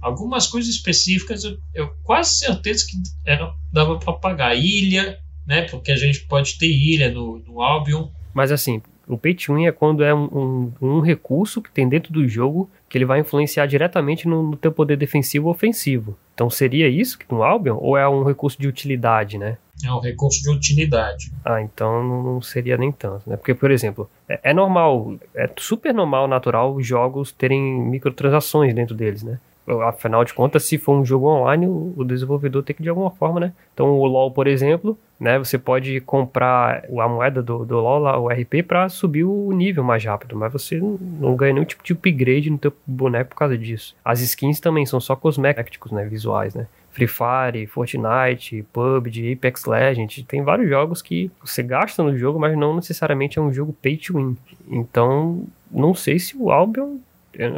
algumas coisas específicas. Eu, eu quase certeza que era dava para pagar ilha, né? Porque a gente pode ter ilha no, no Albion. Mas assim, o pay to win é quando é um, um, um, recurso que tem dentro do jogo que ele vai influenciar diretamente no, no teu poder defensivo ou ofensivo. Então seria isso que no Albion? Ou é um recurso de utilidade, né? É um recurso de utilidade. Ah, então não seria nem tanto, né? Porque, por exemplo, é, é normal, é super normal, natural, os jogos terem microtransações dentro deles, né? Afinal de contas, se for um jogo online, o desenvolvedor tem que de alguma forma, né? Então o LoL, por exemplo, né? Você pode comprar a moeda do, do LoL, lá, o RP, para subir o nível mais rápido, mas você não ganha nenhum tipo de upgrade no teu boneco por causa disso. As skins também são só cosméticos, né? Visuais, né? Free Fire, Fortnite, PUBG, Apex Legends, tem vários jogos que você gasta no jogo, mas não necessariamente é um jogo pay to win. Então, não sei se o Albion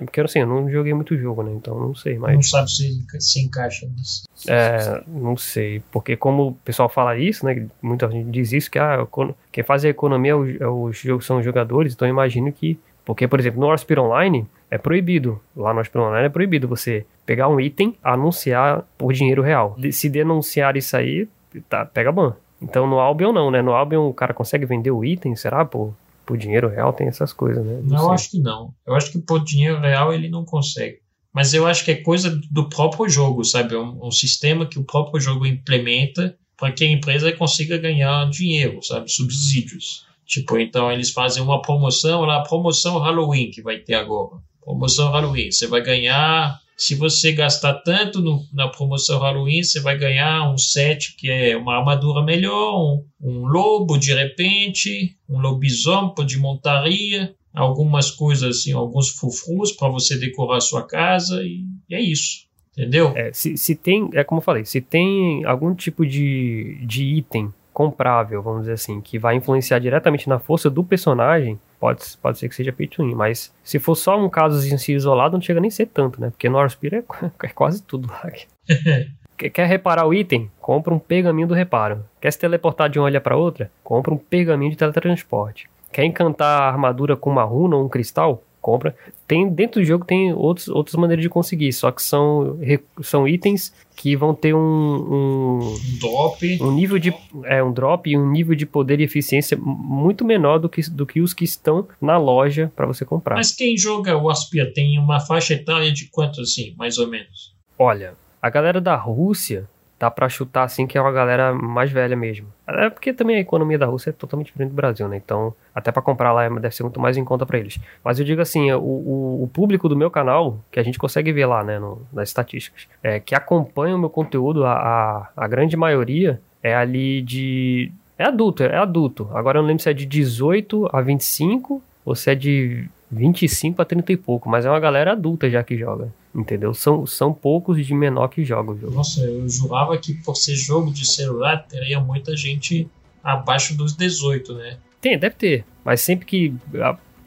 porque assim, eu não joguei muito jogo, né? Então não sei, Não mas. sabe se se encaixa nisso. É, não sei. Porque como o pessoal fala isso, né? Muita gente diz isso, que ah, quem faz a economia é é os jogos são os jogadores, então eu imagino que. Porque, por exemplo, no Warspire Online é proibido. Lá no Warspire Online é proibido você pegar um item, anunciar por dinheiro real. Se denunciar isso aí, tá, pega ban. Então no Albion não, né? No Albion o cara consegue vender o item, será? Por, por dinheiro real tem essas coisas, né? Não, eu acho que não. Eu acho que por dinheiro real ele não consegue. Mas eu acho que é coisa do próprio jogo, sabe? É um, um sistema que o próprio jogo implementa para que a empresa consiga ganhar dinheiro, sabe? Subsídios. Tipo, então eles fazem uma promoção, lá, promoção Halloween que vai ter agora. Promoção Halloween. Você vai ganhar. Se você gastar tanto no- na promoção Halloween, você vai ganhar um set que é uma armadura melhor, um, um lobo de repente, um lobisomem de montaria, algumas coisas assim, alguns frufrus para você decorar a sua casa e, e é isso. Entendeu? É, se, se tem, é como eu falei, se tem algum tipo de, de item comprável, vamos dizer assim, que vai influenciar diretamente na força do personagem, pode, pode ser que seja pay to win, mas se for só um caso em si isolado, não chega nem a ser tanto, né? Porque no Warspire é, é quase tudo lá. Quer- Quer reparar o item? Compra um pergaminho do reparo. Quer se teleportar de uma ilha para outra? Compra um pergaminho de teletransporte. Quer encantar a armadura com uma runa ou um cristal? Compra. Tem dentro do jogo tem outros, outras maneiras de conseguir, só que são, são itens que vão ter um, um, drop. um nível de é, um drop e um nível de poder e eficiência muito menor do que, do que os que estão na loja para você comprar. Mas quem joga o Aspia tem uma faixa etária de quanto assim, mais ou menos? Olha, a galera da Rússia dá pra chutar assim que é uma galera mais velha mesmo. É porque também a economia da Rússia é totalmente diferente do Brasil, né? Então, até pra comprar lá é- deve ser muito mais em conta pra eles. Mas eu digo assim, o, o, o público do meu canal, que a gente consegue ver lá, né, no- nas estatísticas, é, que acompanha o meu conteúdo, a, a, a grande maioria é ali de. É adulto, é adulto. Agora eu não lembro se é de 18 a 25 ou se é de 25 a 30 e pouco, mas é uma galera adulta já que joga. Entendeu? São, são poucos de menor que jogam o jogo. Nossa, eu jurava que por ser jogo de celular teria muita gente abaixo dos 18, né? Tem, deve ter. Mas sempre que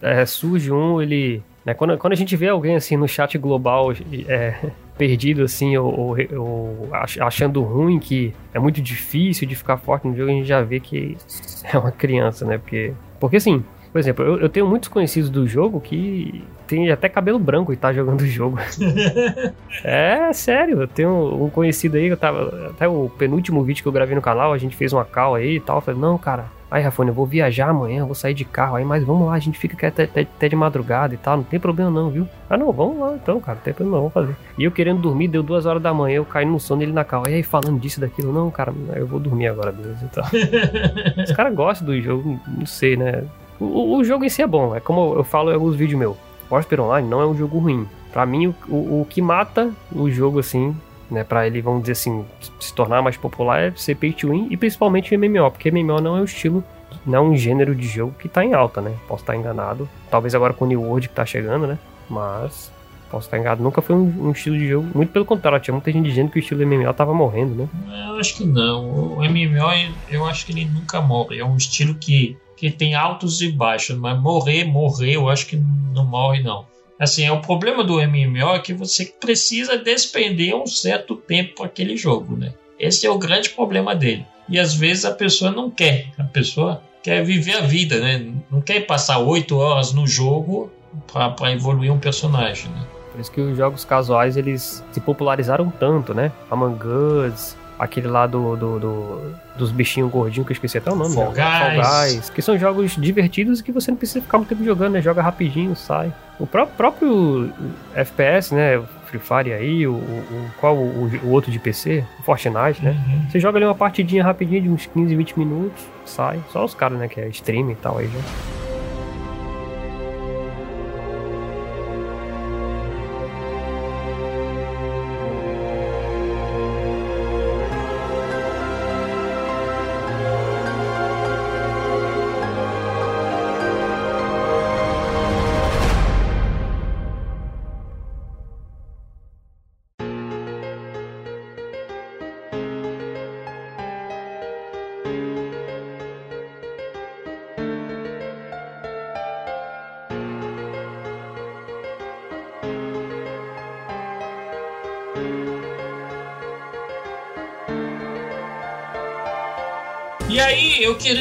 é, surge um, ele. né, quando, quando a gente vê alguém assim no chat global é, perdido assim, ou, ou- ou ach- achando ruim que é muito difícil de ficar forte no jogo, a gente já vê que é uma criança, né? Porque, porque assim, por exemplo, eu, eu tenho muitos conhecidos do jogo que tem até cabelo branco e tá jogando o jogo. É, sério, eu tenho um conhecido aí, eu tava. Até o penúltimo vídeo que eu gravei no canal, a gente fez uma call aí e tal. Eu falei, não, cara, aí, Rafone, eu vou viajar amanhã, eu vou sair de carro aí, mas vamos lá, a gente fica aqui até, até, até de madrugada e tal, não tem problema não, viu? Ah, não, vamos lá então, cara, não tem problema não, vamos fazer. E eu querendo dormir, deu duas horas da manhã, eu caí no sono ele na cal. E aí, falando disso, daquilo, não, cara, eu vou dormir agora, beleza? Então. Os caras gostam do jogo, não sei, né? O, o jogo em si é bom, é como eu falo em alguns vídeos meus. Warspire Online não é um jogo ruim. Pra mim, o, o, o que mata o jogo, assim, né, pra ele, vamos dizer assim, se tornar mais popular é ser pay to win e principalmente o MMO, porque MMO não é um estilo, não é um gênero de jogo que tá em alta, né? Posso estar enganado. Talvez agora com o New World que tá chegando, né? Mas posso estar enganado. Nunca foi um, um estilo de jogo. Muito pelo contrário, tinha muita gente dizendo que o estilo MMO tava morrendo, né? Eu acho que não. O MMO, eu acho que ele nunca morre. É um estilo que, que tem altos e baixos, mas morrer, morrer, eu acho que não morre, não. Assim, é o problema do MMO é que você precisa despender um certo tempo para aquele jogo, né? Esse é o grande problema dele. E às vezes a pessoa não quer. A pessoa quer viver a vida, né? Não quer passar oito horas no jogo para evoluir um personagem, né? Por isso que os jogos casuais eles se popularizaram tanto, né? Among Us, aquele lá do, do- do- dos bichinhos gordinhos que eu esqueci até o nome. Fall né? Fall Guys. Guys. Que são jogos divertidos e que você não precisa ficar muito tempo jogando, né? Joga rapidinho, sai. O pró- próprio FPS, né? Free Fire aí, o, o- qual o, o outro de PC? O Fortnite, né? Uhum. Você joga ali uma partidinha rapidinho de uns 15, 20 minutos, sai. Só os caras, né? Que é stream e tal aí já.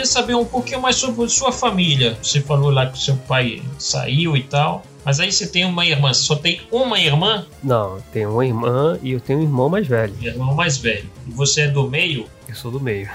Saber um pouquinho mais sobre sua família. Você falou lá que seu pai saiu e tal. Mas aí você tem uma irmã, só tem uma irmã? Não, eu tenho uma irmã e eu tenho um irmão mais velho. Irmão mais velho. E você é do meio? Eu sou do meio.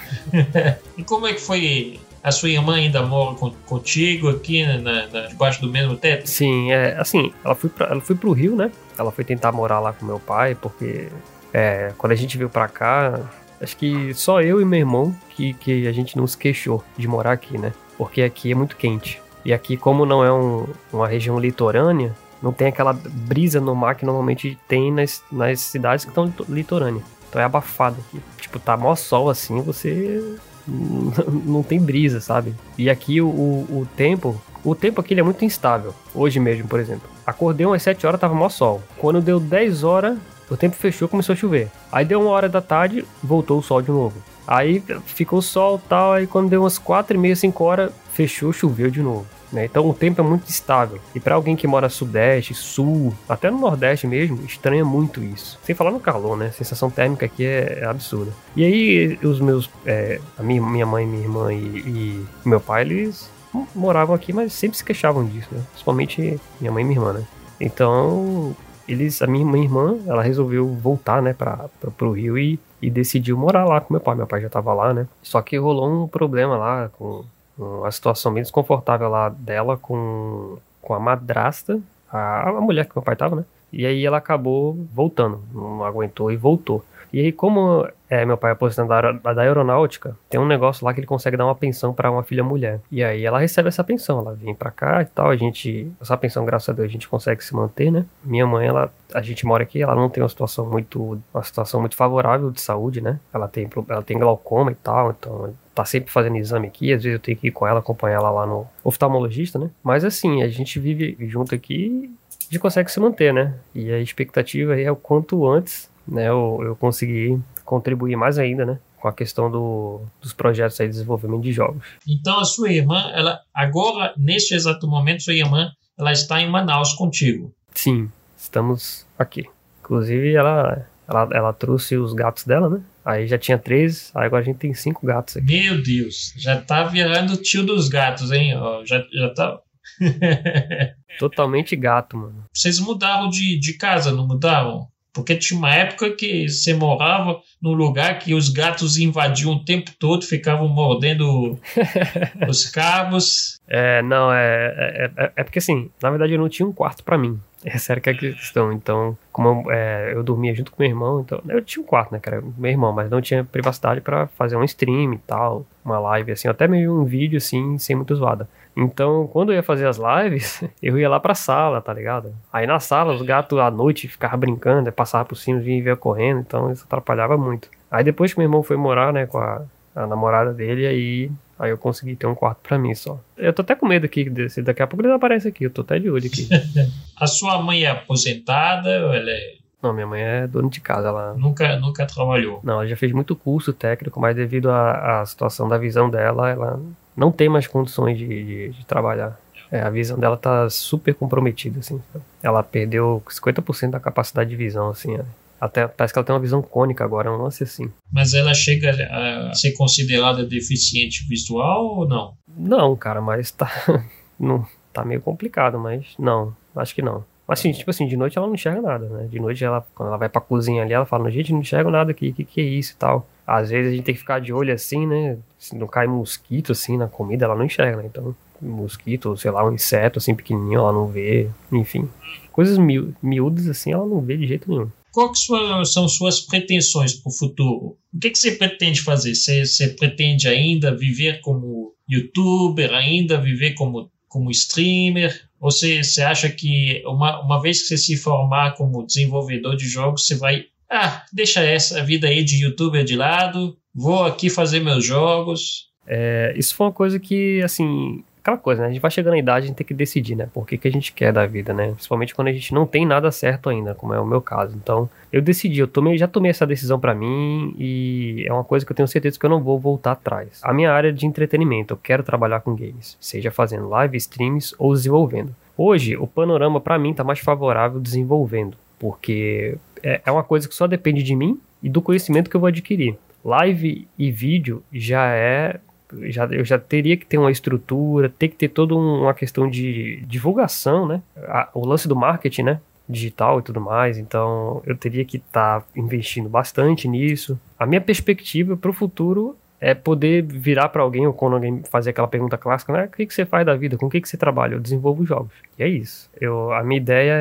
e como é que foi a sua irmã ainda mora contigo aqui na, na, debaixo do mesmo teto? Sim, é assim, ela foi, pra, ela foi pro Rio, né? Ela foi tentar morar lá com meu pai, porque é, quando a gente veio pra cá, acho que só eu e meu irmão que, que a gente não se queixou de morar aqui, né? Porque aqui é muito quente. E aqui, como não é um, uma região litorânea, não tem aquela brisa no mar que normalmente tem nas, nas cidades que estão litorâneas. Então é abafado aqui. Tipo, tá mó sol assim, você não tem brisa, sabe? E aqui o, o, tempo, o tempo aqui é muito instável. Hoje mesmo, por exemplo. Acordei umas 7 horas, tava mó sol. Quando deu 10 horas, o tempo fechou, começou a chover. Aí deu uma hora da tarde, voltou o sol de novo. Aí ficou sol tal, aí quando deu umas 4 e meia, 5 horas, fechou, choveu de novo. Né? Então o tempo é muito estável. E para alguém que mora sudeste, sul, até no nordeste mesmo, estranha muito isso. Sem falar no calor, né? A sensação térmica aqui é, é absurda. E aí os meus, é, a minha, minha mãe, minha irmã e, e meu pai, eles moravam aqui, mas sempre se queixavam disso, né? Principalmente minha mãe e minha irmã, né? Então eles, a minha, irmã, ela resolveu voltar, né, para pro Rio e, e decidiu morar lá com meu pai. Meu pai já tava lá, né? Só que rolou um problema lá com uma situação bem desconfortável lá dela com, com a madrasta, a, a mulher que meu pai tava, né? E aí ela acabou voltando, não aguentou e voltou. E aí, como é, meu pai é aposentado da, da aeronáutica, tem um negócio lá que ele consegue dar uma pensão para uma filha mulher. E aí ela recebe essa pensão, ela vem para cá e tal, a gente, essa pensão, graças a Deus, a gente consegue se manter, né? Minha mãe, ela, a gente mora aqui, ela não tem uma situação muito, uma situação muito favorável de saúde, né? Ela tem, ela tem glaucoma e tal, então tá sempre fazendo exame aqui, às vezes eu tenho que ir com ela, acompanhar ela lá no oftalmologista, né? Mas assim, a gente vive junto aqui a gente consegue se manter, né? E a expectativa é o quanto antes né, eu, eu consegui contribuir mais ainda, né? Com a questão do, dos projetos aí de desenvolvimento de jogos. Então a sua irmã, ela agora, neste exato momento, sua irmã, ela está em Manaus contigo. Sim, estamos aqui. Inclusive, ela, ela, ela trouxe os gatos dela, né? Aí já tinha três, aí agora a gente tem cinco gatos aqui. Meu Deus, já tá virando tio dos gatos, hein? Já, já tá. Totalmente gato, mano. Vocês mudaram de, de casa, não mudaram? Porque tinha uma época que você morava num lugar que os gatos invadiam o tempo todo, ficavam mordendo os cabos. É, não, é, é, é, é, porque assim, na verdade eu não tinha um quarto para mim. Essa era a questão. Então, como eu, é, eu, dormia junto com meu irmão, então eu tinha um quarto, né, que era meu irmão, mas não tinha privacidade para fazer um stream e tal, uma live assim, até meio um vídeo assim, sem muito zoada. Então, quando eu ia fazer as lives, eu ia lá pra sala, tá ligado? Aí na sala, os gatos à noite ficavam brincando, passavam por cima, vinha e vinha correndo, então isso atrapalhava muito. Aí depois que meu irmão foi morar, né, com a, a namorada dele, aí, aí eu consegui ter um quarto pra mim só. Eu tô até com medo aqui, desse, daqui a pouco ele aparece aqui, eu tô até de olho aqui. a sua mãe é aposentada ou ela é não, minha mãe é dona de casa, ela... Nunca, nunca trabalhou? Não, ela já fez muito curso técnico, mas devido à situação da visão dela, ela não tem mais condições de, de, de trabalhar. É, a visão dela tá super comprometida, assim. Ela perdeu 50% da capacidade de visão, assim. É. Até parece que ela tem uma visão cônica agora, um lance assim. Mas ela chega a ser considerada deficiente visual ou não? Não, cara, mas tá. não, tá meio complicado, mas não, acho que não. Mas assim, tipo assim, de noite ela não enxerga nada, né? De noite ela, quando ela vai pra cozinha ali, ela fala, gente, não enxerga nada aqui, o que, que é isso e tal. Às vezes a gente tem que ficar de olho assim, né? Se não cai mosquito assim na comida, ela não enxerga, né? Então, mosquito, sei lá, um inseto assim pequenininho, ela não vê, enfim. Coisas miúdas assim, ela não vê de jeito nenhum. Quais são suas pretensões para o futuro? O que, que você pretende fazer? Você, você pretende ainda viver como youtuber, ainda viver como, como streamer? Ou você, você acha que uma, uma vez que você se formar como desenvolvedor de jogos, você vai ah, deixa essa vida aí de youtuber de lado, vou aqui fazer meus jogos. É, isso foi uma coisa que, assim, aquela coisa, né? A gente vai chegando na idade, a gente tem que decidir, né? Por que, que a gente quer da vida, né? Principalmente quando a gente não tem nada certo ainda, como é o meu caso. Então, eu decidi, eu tomei, já tomei essa decisão para mim e é uma coisa que eu tenho certeza que eu não vou voltar atrás. A minha área de entretenimento, eu quero trabalhar com games, seja fazendo live streams ou desenvolvendo. Hoje, o panorama para mim tá mais favorável desenvolvendo, porque é, é uma coisa que só depende de mim e do conhecimento que eu vou adquirir. live e vídeo já é já, eu já teria que ter uma estrutura, ter que ter toda uma questão de divulgação, né? A, o lance do marketing, né? Digital e tudo mais, então eu teria que estar tá investindo bastante nisso. A minha perspectiva para o futuro é poder virar para alguém ou quando alguém fazer aquela pergunta clássica, né? O que, que você faz da vida? Com o que, que você trabalha? Eu desenvolvo jogos. E é isso. Eu, a minha ideia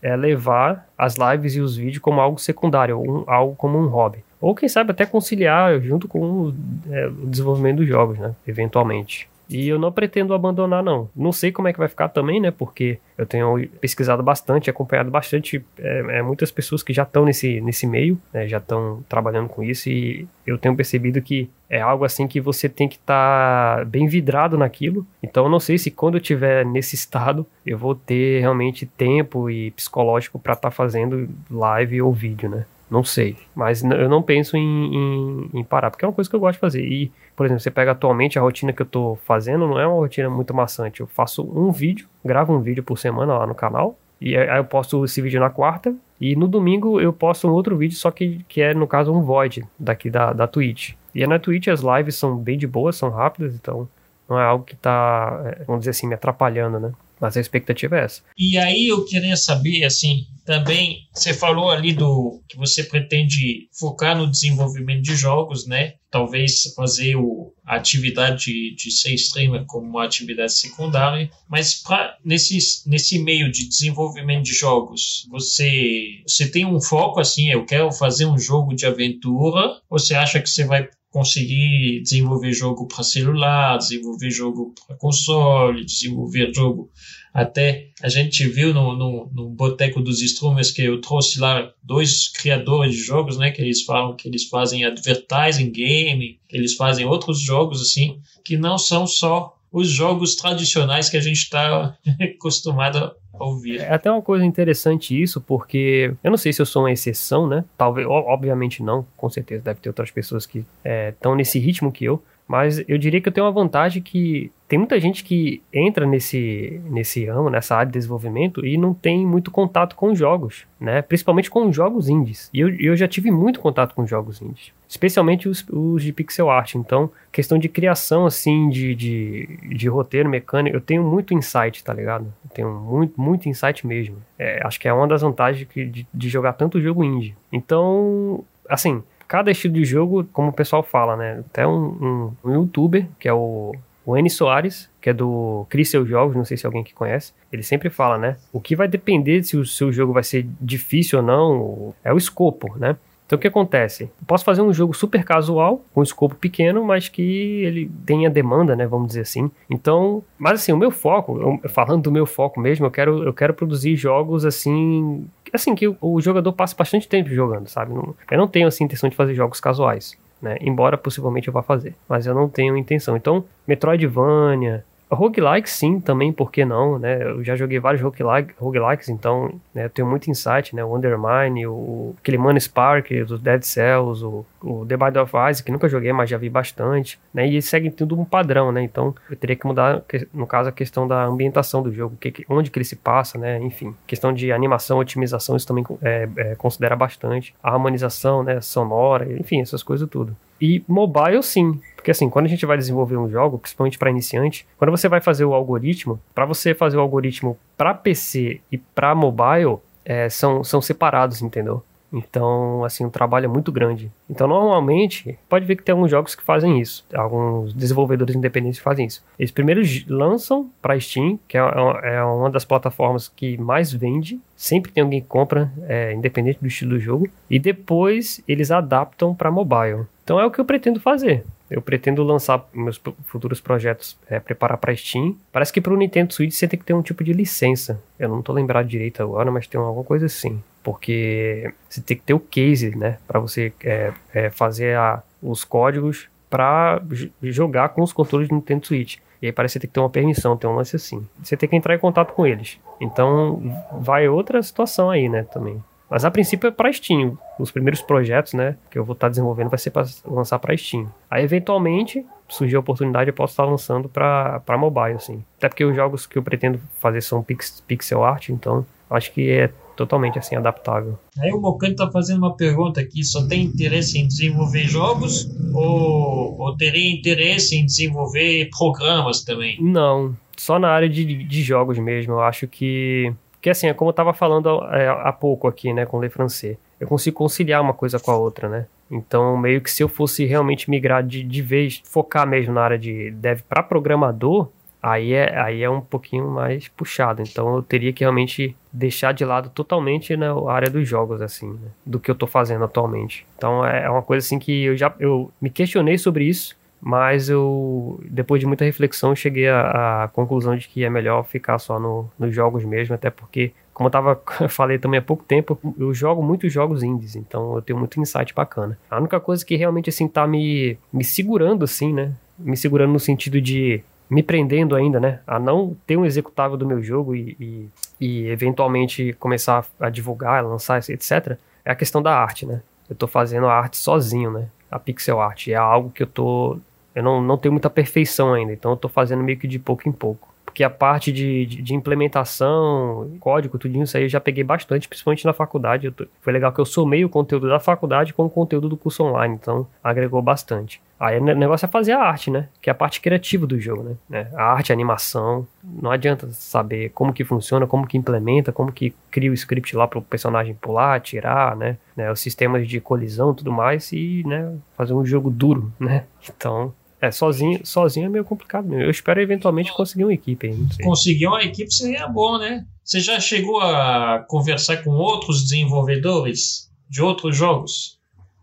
é, é levar as lives e os vídeos como algo secundário, um, algo como um hobby. Ou quem sabe até conciliar junto com o, é, o desenvolvimento dos jogos, né? Eventualmente. E eu não pretendo abandonar, não. Não sei como é que vai ficar também, né? Porque eu tenho pesquisado bastante, acompanhado bastante é, é, muitas pessoas que já estão nesse, nesse meio, né? já estão trabalhando com isso, e eu tenho percebido que é algo assim que você tem que estar tá bem vidrado naquilo. Então eu não sei se quando eu estiver nesse estado eu vou ter realmente tempo e psicológico para estar tá fazendo live ou vídeo, né? Não sei. Mas eu não penso em, em, em, parar, porque é uma coisa que eu gosto de fazer. E, por exemplo, você pega atualmente a rotina que eu tô fazendo, não é uma rotina muito maçante. Eu faço um vídeo, gravo um vídeo por semana lá no canal. E aí eu posto esse vídeo na quarta. E no domingo eu posto um outro vídeo, só que, que é, no caso, um void daqui da, da Twitch. E na Twitch as lives são bem de boas, são rápidas, então não é algo que tá, é, vamos dizer assim, me atrapalhando, né? Mas a expectativa é essa. E aí eu queria saber, assim, também você falou ali do que você pretende focar no desenvolvimento de jogos, né? Talvez fazer o, a atividade de, de ser streamer como uma atividade secundária, mas pra, nesse, nesse meio de desenvolvimento de jogos, você, você tem um foco assim, eu quero fazer um jogo de aventura, ou você acha que você vai conseguir desenvolver jogo para celular, desenvolver jogo para console, desenvolver jogo até a gente viu no, no, no Boteco dos Strumes que eu trouxe lá dois criadores de jogos, né, que eles falam que eles fazem advertising game, que eles fazem outros jogos assim, que não são só os jogos tradicionais que a gente está acostumado ouvir. É até uma coisa interessante isso, porque eu não sei se eu sou uma exceção, né? Talvez, obviamente não, com certeza deve ter outras pessoas que estão é, nesse ritmo que eu, mas eu diria que eu tenho uma vantagem que tem muita gente que entra nesse, nesse ramo, nessa área de desenvolvimento e não tem muito contato com jogos, né? Principalmente com jogos indies. E eu, eu já tive muito contato com jogos indies, especialmente os, os de pixel art. Então, questão de criação, assim, de, de, de roteiro mecânico, eu tenho muito insight, tá ligado? Eu tenho muito, muito insight mesmo. É, acho que é uma das vantagens de, de jogar tanto jogo indie. Então, assim, cada estilo de jogo, como o pessoal fala, né? Até um, um, um youtuber, que é o, o N Soares, que é do Crisel Jogos, não sei se alguém que conhece, ele sempre fala, né? O que vai depender se o seu jogo vai ser difícil ou não é o escopo, né? Então o que acontece? Eu posso fazer um jogo super casual, com um escopo pequeno, mas que ele tenha demanda, né? Vamos dizer assim. Então, mas assim, o meu foco, eu, falando do meu foco mesmo, eu quero, eu quero produzir jogos assim. Assim, que o, jogador passe bastante tempo jogando, sabe? Eu não tenho assim intenção de fazer jogos casuais. Né? Embora possivelmente eu vá fazer, mas eu não tenho intenção. Então, Metroidvania, Roguelike sim, também, por que não, né? Eu já joguei vários roguelike, roguelikes, então né, eu tenho muito insight, né? O Undermine, o Killiman Spark, os Dead Cells, o, o The Binding of Isaac, que nunca joguei, mas já vi bastante, né? E seguem tudo um padrão, né? Então eu teria que mudar, no caso, a questão da ambientação do jogo, que, onde que ele se passa, né? Enfim, questão de animação, otimização, isso também é, é, considera bastante. A harmonização, né? Sonora, enfim, essas coisas tudo. E mobile, sim. Porque assim, quando a gente vai desenvolver um jogo, principalmente para iniciante, quando você vai fazer o algoritmo, para você fazer o algoritmo para PC e para mobile, é, são, são separados, entendeu? Então, assim, o trabalho é muito grande. Então, normalmente, pode ver que tem alguns jogos que fazem isso. Alguns desenvolvedores independentes fazem isso. Eles primeiro lançam para Steam, que é, é uma das plataformas que mais vende. Sempre tem alguém que compra, é, independente do estilo do jogo. E depois eles adaptam para mobile. Então, é o que eu pretendo fazer. Eu pretendo lançar meus futuros projetos, é, preparar para Steam. Parece que para o Nintendo Switch você tem que ter um tipo de licença. Eu não tô lembrado direito agora, mas tem alguma coisa assim. Porque você tem que ter o case, né? Para você é, é, fazer a, os códigos para jogar com os controles do Nintendo Switch. E aí parece que tem que ter uma permissão, tem um lance assim. Você tem que entrar em contato com eles. Então vai outra situação aí, né, também. Mas a princípio é para Steam. Os primeiros projetos, né, que eu vou estar tá desenvolvendo vai ser para lançar para Steam. Aí eventualmente surgir a oportunidade eu posso estar tá lançando para mobile, assim. Até porque os jogos que eu pretendo fazer são pix, pixel art, então acho que é totalmente assim adaptável. Aí o Mocano tá fazendo uma pergunta aqui: só tem interesse em desenvolver jogos ou, ou teria interesse em desenvolver programas também? Não, só na área de, de jogos mesmo. Eu acho que. Que assim, é como eu tava falando é, há pouco aqui, né, com o Le Francais. Eu consigo conciliar uma coisa com a outra, né? Então, meio que se eu fosse realmente migrar de, de vez, focar mesmo na área de dev para programador, aí é, aí é um pouquinho mais puxado. Então eu teria que realmente deixar de lado totalmente na né, área dos jogos, assim, né, do que eu tô fazendo atualmente. Então é, é uma coisa assim que eu já eu me questionei sobre isso, mas eu, depois de muita reflexão, cheguei à, à conclusão de que é melhor ficar só no, nos jogos mesmo, até porque, como eu tava, falei também há pouco tempo, eu jogo muitos jogos indies, então eu tenho muito insight bacana. A única coisa que realmente, assim, tá me, me segurando, assim, né, me segurando no sentido de me prendendo ainda, né, a não ter um executável do meu jogo e, e, e eventualmente começar a divulgar, lançar, etc., é a questão da arte, né. Eu tô fazendo a arte sozinho, né, a pixel art. É algo que eu tô. Eu não, não tenho muita perfeição ainda, então eu tô fazendo meio que de pouco em pouco porque a parte de, de, de, implementação, código, tudinho, isso aí eu já peguei bastante, principalmente na faculdade. Tô, foi legal que eu somei o conteúdo da faculdade com o conteúdo do curso online, então agregou bastante. Aí o negócio é fazer a arte, né? Que é a parte criativa do jogo, né? É, a arte, a animação. Não adianta saber como que funciona, como que implementa, como que cria o script lá para o personagem pular, tirar, né? né? Os sistemas de colisão tudo mais e, né? Fazer um jogo duro, né? Então, é, sozinho, sozinho é meio complicado mesmo. Eu espero eventualmente conseguir uma equipe. Conseguir uma equipe seria bom, né? Você já chegou a conversar com outros desenvolvedores de outros jogos?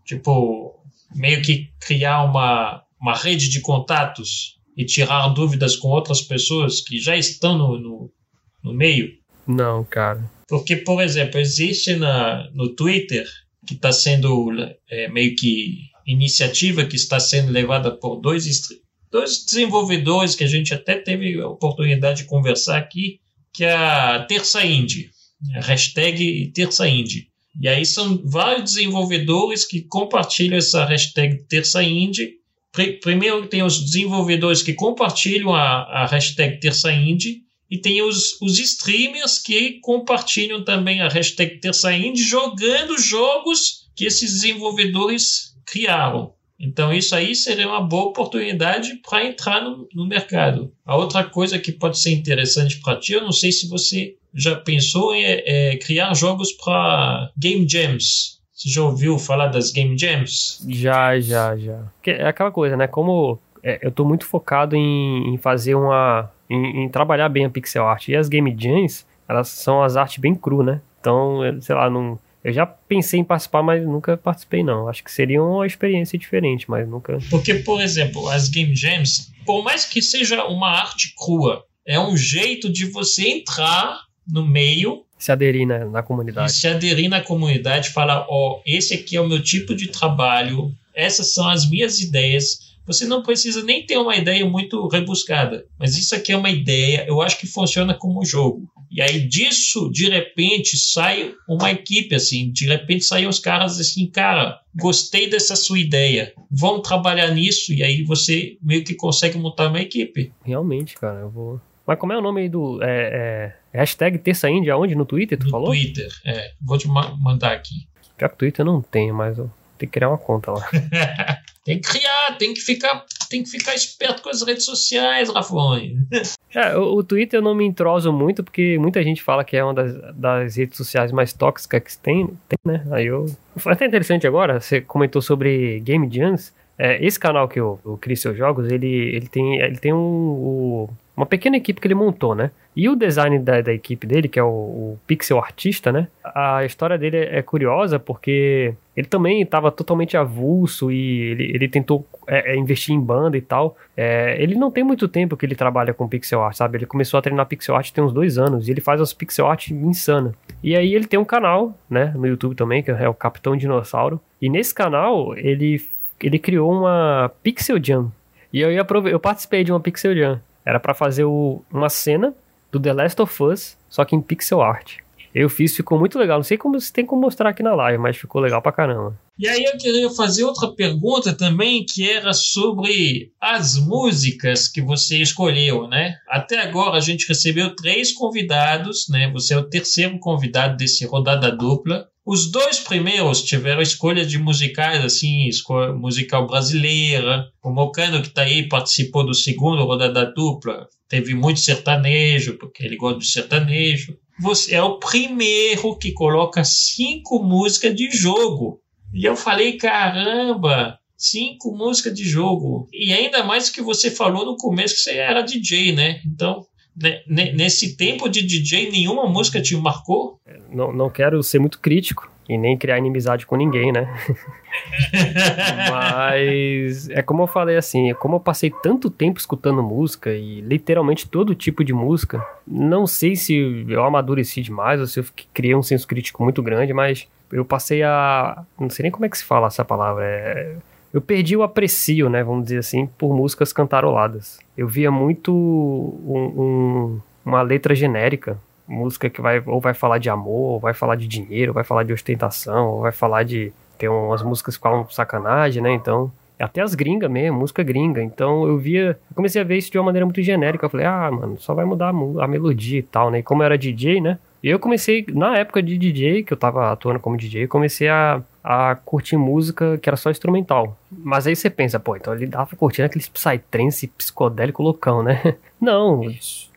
Tipo, meio que criar uma, uma rede de contatos e tirar dúvidas com outras pessoas que já estão no, no, no meio? Não, cara. Porque, por exemplo, existe na, no Twitter, que está sendo é, meio que iniciativa que está sendo levada por dois, dois desenvolvedores que a gente até teve a oportunidade de conversar aqui, que é a Terça Indie, hashtag Terça Indie. E aí são vários desenvolvedores que compartilham essa hashtag Terça Indie. Primeiro tem os desenvolvedores que compartilham a, a hashtag Terça Indie e tem os, os streamers que compartilham também a hashtag Terça Indie jogando jogos que esses desenvolvedores criaram. Então, isso aí seria uma boa oportunidade para entrar no, no, mercado. A outra coisa que pode ser interessante para ti, eu não sei se você já pensou em é, criar jogos para Game Jams. Você já ouviu falar das Game Jams? Já, já, já. É aquela coisa, né? Como é, eu estou muito focado em, em fazer uma. Em, em, trabalhar bem a pixel art. E as Game Jams, elas são as artes bem cru, né? Então, sei lá, não eu já pensei em participar, mas nunca participei, não. Acho que seria uma experiência diferente, mas nunca. Porque, por exemplo, as Game Jams, por mais que seja uma arte crua, é um jeito de você entrar no meio. Se aderir na, na comunidade. se aderir na comunidade, falar: ó, oh, esse aqui é o meu tipo de trabalho, essas são as minhas ideias. Você não precisa nem ter uma ideia muito rebuscada, mas isso aqui é uma ideia, eu acho que funciona como jogo. E aí disso, de repente, sai uma equipe assim, de repente saem os caras assim, cara, gostei dessa sua ideia, vamos trabalhar nisso, e aí você meio que consegue montar uma equipe. Realmente, cara, eu vou. Mas como é o nome aí do. É, é, hashtag Terça Índia, aonde? No Twitter, tu no falou? No Twitter, é. Vou te ma mandar aqui. Pior que Twitter eu não tenho, mas eu tenho que criar uma conta lá. tem que criar, tem que ficar tem que ficar esperto com as redes sociais, Rafone. É, o, o, Twitter eu não me entroso muito, porque muita gente fala que é uma das, das redes sociais mais tóxicas que tem, tem, né? Aí eu. Foi até interessante agora, você comentou sobre Game Jams. É, esse canal que eu, crio seus jogos, ele, ele tem, ele tem um, um, uma pequena equipe que ele montou, né? E o design da, da equipe dele, que é o, o, pixel artista, né? A história dele é, é curiosa porque ele também estava totalmente avulso e ele, ele tentou é, é, investir em banda e tal. É, ele não tem muito tempo que ele trabalha com pixel art, sabe? Ele começou a treinar pixel art tem uns dois anos e ele faz as pixel art insana. E aí ele tem um canal, né? No YouTube também, que é o Capitão Dinossauro. E nesse canal ele, ele criou uma Pixel Jam. E eu, ia, eu participei de uma Pixel Jam. Era para fazer o, uma cena do The Last of Us, só que em pixel art. Eu fiz, ficou muito legal. Não sei como se tem como mostrar aqui na live, mas ficou legal pra caramba. E aí eu queria fazer outra pergunta também, que era sobre as músicas que você escolheu, né? Até agora a gente recebeu três convidados, né? Você é o terceiro convidado desse rodada dupla. Os dois primeiros tiveram escolha de musicais, assim, musical brasileira. O Mocano, que está aí, participou do segundo rodada dupla. Teve muito sertanejo, porque ele gosta de sertanejo. Você é o primeiro que coloca cinco músicas de jogo. E eu falei, caramba, cinco músicas de jogo. E ainda mais que você falou no começo que você era DJ, né? Então, né, nesse tempo de DJ, nenhuma música te marcou? Não, não quero ser muito crítico e nem criar inimizade com ninguém, né? Mas é como eu falei assim, como eu passei tanto tempo escutando música e literalmente todo tipo de música, não sei se eu amadureci demais ou se eu criei um senso crítico muito grande, mas eu passei a. Não sei nem como é que se fala essa palavra. É, eu perdi o aprecio, né? Vamos dizer assim, por músicas cantaroladas. Eu via muito um, um, uma letra genérica. Música que vai ou vai falar de amor, ou vai falar de dinheiro, ou vai falar de ostentação, ou vai falar de. Tem umas músicas que falam sacanagem, né? Então. Até as gringas mesmo, música gringa. Então eu via. Eu comecei a ver isso de uma maneira muito genérica. Eu falei, ah, mano, só vai mudar a, melodia e tal, né? E como eu era DJ, né? E eu comecei, na época de DJ, que eu tava atuando como DJ, comecei a, a curtir música que era só instrumental. Mas aí você pensa, pô, então ele dava curtindo aquele psytrance psicodélico loucão, né? Não,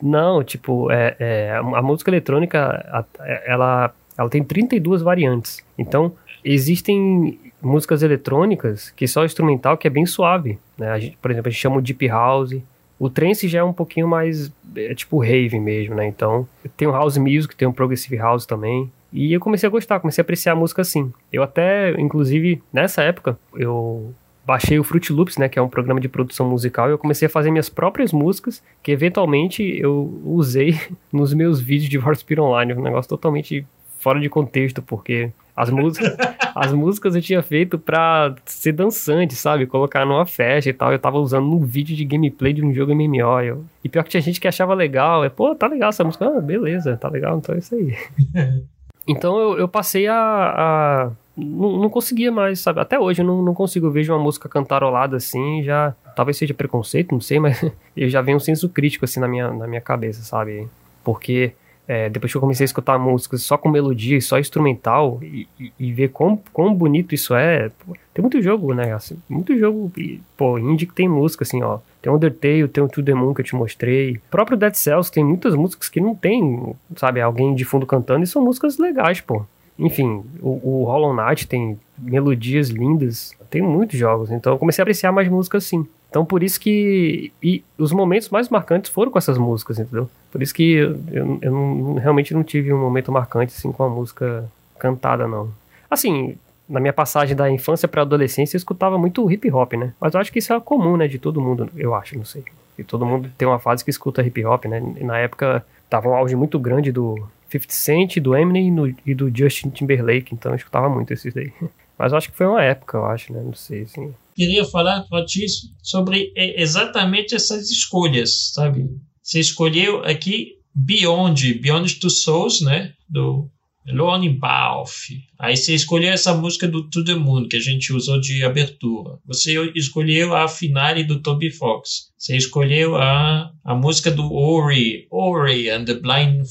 não, tipo, é, é, a música eletrônica, ela, ela tem 32 variantes. Então, existem músicas eletrônicas que só instrumental que é bem suave, né? Gente, por exemplo, a gente chama de Deep House, o trance já é um pouquinho mais, é, tipo rave mesmo, né? Então, tem o house music, tem o progressive house também. E eu comecei a gostar, comecei a apreciar a música assim. Eu até, inclusive, nessa época, eu baixei o Fruit Loops, né, que é um programa de produção musical, e eu comecei a fazer minhas próprias músicas, que eventualmente eu usei nos meus vídeos de Warspire Online, um negócio totalmente fora de contexto, porque as músicas, as músicas eu tinha feito pra ser dançante, sabe? Colocar numa festa e tal. Eu tava usando num vídeo de gameplay de um jogo MMO. Eu, e pior que tinha gente que achava legal. É, pô, tá legal essa música. Ah, beleza, tá legal, então é isso aí. então eu, eu passei a. a não, não, conseguia mais, sabe? Até hoje eu não, não consigo. Eu vejo uma música cantarolada assim, já. Talvez seja preconceito, não sei, mas eu já venho um senso crítico assim na minha, na minha cabeça, sabe? Porque é, depois que eu comecei a escutar músicas só com melodia, só instrumental, e, e, e ver quão, quão bonito isso é. Pô, tem muito jogo, né? Assim, muito jogo, pô, indie que tem música, assim, ó. Tem Undertale, tem o To The Moon que eu te mostrei. O próprio Dead Cells tem muitas músicas que não tem, sabe, alguém de fundo cantando, e são músicas legais, pô. Enfim, o, o Hollow Knight tem melodias lindas, tem muitos jogos, então eu comecei a apreciar mais músicas assim. Então por isso que. E os momentos mais marcantes foram com essas músicas, entendeu? Por isso que eu, eu, eu não, realmente não tive um momento marcante assim com a música cantada, não. Assim, na minha passagem da infância para adolescência, eu escutava muito hip hop, né? Mas eu acho que isso é comum, né? De todo mundo, eu acho, não sei. E todo mundo tem uma fase que escuta hip hop, né? E na época tava um auge muito grande do 50 Cent, do Eminem no, e do Justin Timberlake, então eu escutava muito esses daí. Mas eu acho que foi uma época, eu acho, né? Não sei, assim queria falar, Patrício, sobre é, exatamente essas escolhas, sabe? Você escolheu aqui Beyond, Beyond Two Souls, né? Do Lone Balf. Aí você escolheu essa música do To The Moon, que a gente usou de abertura. Você escolheu a finale do Toby Fox. Você escolheu a, a música do Ori, Ori and the Blind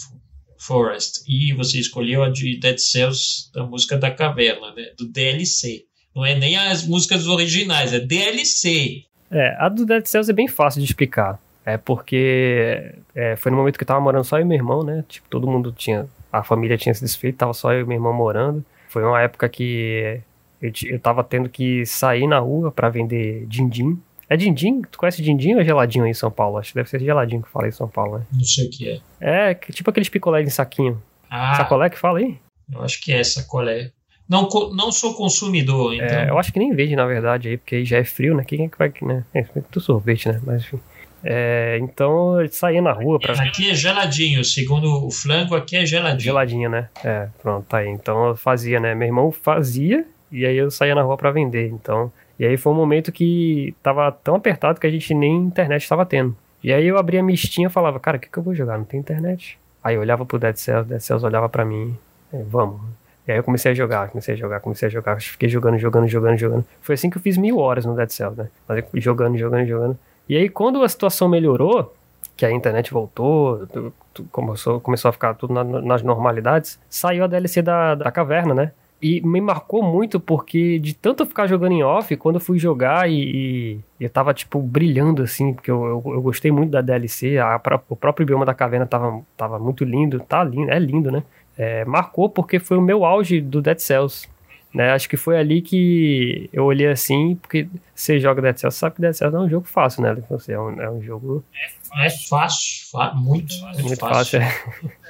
Forest. E você escolheu a de Dead Cells, da música da caverna, né? Do DLC. Não é nem as músicas originais, é DLC. É, a do Dead Cells é bem fácil de explicar. É porque é, foi no momento que eu tava morando só eu e meu irmão, né? Tipo, todo mundo tinha. A família tinha se desfeito, tava só eu e meu irmão morando. Foi uma época que eu, eu tava tendo que sair na rua para vender din-din. É din-din? Tu conhece din-din ou é geladinho aí em São Paulo? Acho que deve ser geladinho que fala em São Paulo, né? Não sei o que é. É, tipo aqueles picolés em saquinho. Ah. Sacolé que fala aí? Eu acho que é sacolé. Não, não sou consumidor, é, então. É, eu acho que nem vende, na verdade, aí, porque aí já é frio, né? Quem é que vai. Né? É, do sorvete, né? Mas enfim. É, então eu saía na rua pra. Aqui é geladinho, segundo o flanco, aqui é geladinho. Geladinho, né? É, pronto, tá aí. Então eu fazia, né? Meu irmão fazia e aí eu saía na rua para vender. Então. E aí foi um momento que tava tão apertado que a gente nem internet estava tendo. E aí eu abria a mistinha e falava, cara, o que, que eu vou jogar? Não tem internet. Aí eu olhava pro Dead Cells, Dead Cells olhava pra mim, é, vamos. E aí eu comecei a jogar, comecei a jogar, comecei a jogar, fiquei jogando, jogando, jogando, jogando. Foi assim que eu fiz mil horas no Dead Cells, né? Jogando, jogando, jogando. E aí quando a situação melhorou, que a internet voltou, começou, começou a ficar tudo na, nas normalidades, saiu a DLC da, da caverna, né? E me marcou muito porque de tanto ficar jogando em off, quando eu fui jogar e, e eu tava, tipo, brilhando, assim, porque eu, eu, eu gostei muito da DLC, a, o próprio bioma da caverna tava, tava muito lindo, tá lindo, é lindo, né? É, marcou porque foi o meu auge do Dead Cells. Né? Acho que foi ali que eu olhei assim, porque você joga Dead Cells, sabe que Dead Cells não é um jogo fácil, né? Você é um, é um jogo. É fácil, muito, muito fácil. fácil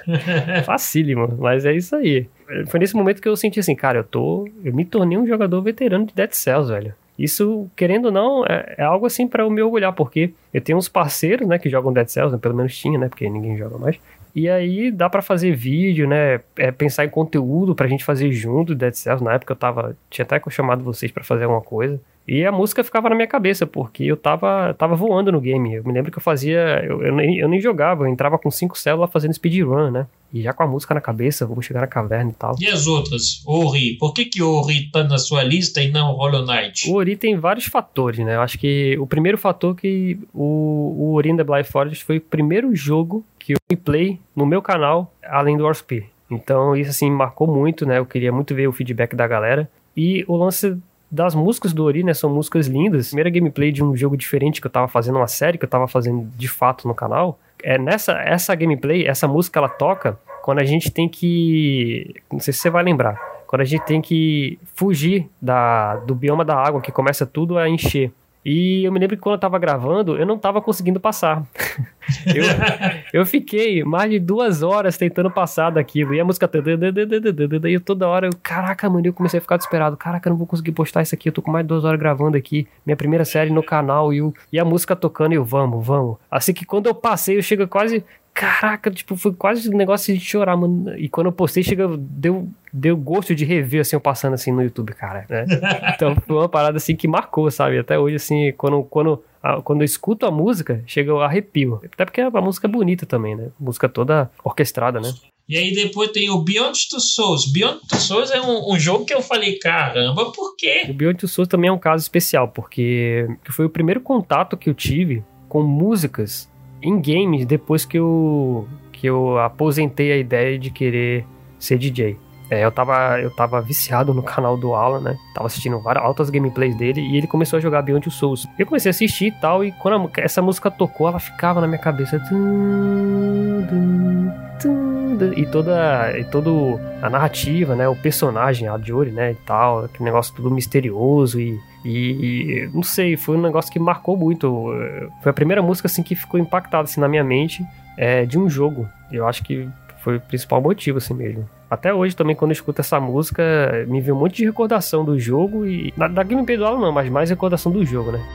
é. Facílimo, mas é isso aí. Foi nesse momento que eu senti assim, cara, eu tô. Eu me tornei um jogador veterano de Dead Cells, velho. Isso, querendo ou não, é, é algo assim para eu me orgulhar, porque eu tenho uns parceiros, né, que jogam Dead Cells, né, pelo menos tinha, né, porque ninguém joga mais. E aí dá para fazer vídeo, né? É, pensar em conteúdo pra gente fazer junto Dead Cells. Na época eu tava. Tinha até chamado vocês para fazer alguma coisa. E a música ficava na minha cabeça, porque eu tava, tava voando no game. Eu me lembro que eu fazia. Eu, eu, nem, eu nem jogava, eu entrava com cinco células fazendo speedrun, né? E já com a música na cabeça, vamos chegar na caverna e tal. E as outras? Ori. Por que, que Ori tá na sua lista e não Hollow Knight? O Ori tem vários fatores, né? Eu acho que o primeiro fator que o, o Ori in the Blind Forest foi o primeiro jogo que eu play no meu canal, além do Warspear. Então isso assim marcou muito, né? Eu queria muito ver o feedback da galera. E o lance das músicas do Ori, né, são músicas lindas. Primeira gameplay de um jogo diferente que eu tava fazendo, uma série que eu tava fazendo de fato no canal. É nessa essa gameplay, essa música ela toca quando a gente tem que, não sei se você vai lembrar, quando a gente tem que fugir da do bioma da água que começa tudo a encher. E eu me lembro que quando eu tava gravando, eu não tava conseguindo passar. eu, eu fiquei mais de duas horas tentando passar daquilo. E a música. E toda hora, eu, caraca, mano, eu comecei a ficar desesperado. Caraca, eu não vou conseguir postar isso aqui. Eu tô com mais de duas horas gravando aqui. Minha primeira série no canal. E, eu, e a música tocando. E eu, vamos, vamos. Assim que quando eu passei, eu chego quase Caraca, tipo, foi quase um negócio de chorar, mano. E quando eu postei, chega, deu, deu gosto de rever, assim, eu passando assim no YouTube, cara, né? Então foi uma parada assim que marcou, sabe? Até hoje, assim, quando, quando, quando eu escuto a música, chega o arrepio. Até porque a música é bonita também, né? Música toda orquestrada, né? E aí depois tem o Beyond Two Souls. Beyond Two Souls é um, um, jogo que eu falei, caramba, por quê? O Beyond Two Souls também é um caso especial, porque foi o primeiro contato que eu tive com músicas em games depois que eu, que eu aposentei a ideia de querer ser DJ. É, eu tava, eu tava viciado no canal do Alan, né? Tava assistindo várias altas gameplays dele e ele começou a jogar Beyond the Souls. Eu comecei a assistir e tal, e quando a, essa música tocou, ela ficava na minha cabeça. E toda, e todo a narrativa, né? O personagem, a Jory, né? E tal, aquele negócio tudo misterioso e, e, e, não sei, foi um negócio que marcou muito. Foi a primeira música assim que ficou impactada assim na minha mente é, de um jogo. Eu acho que foi o principal motivo assim mesmo. Até hoje também, quando eu escuto essa música, me vem um monte de recordação do jogo e. Da, da gameplay do Alan não, mas mais recordação do jogo, né?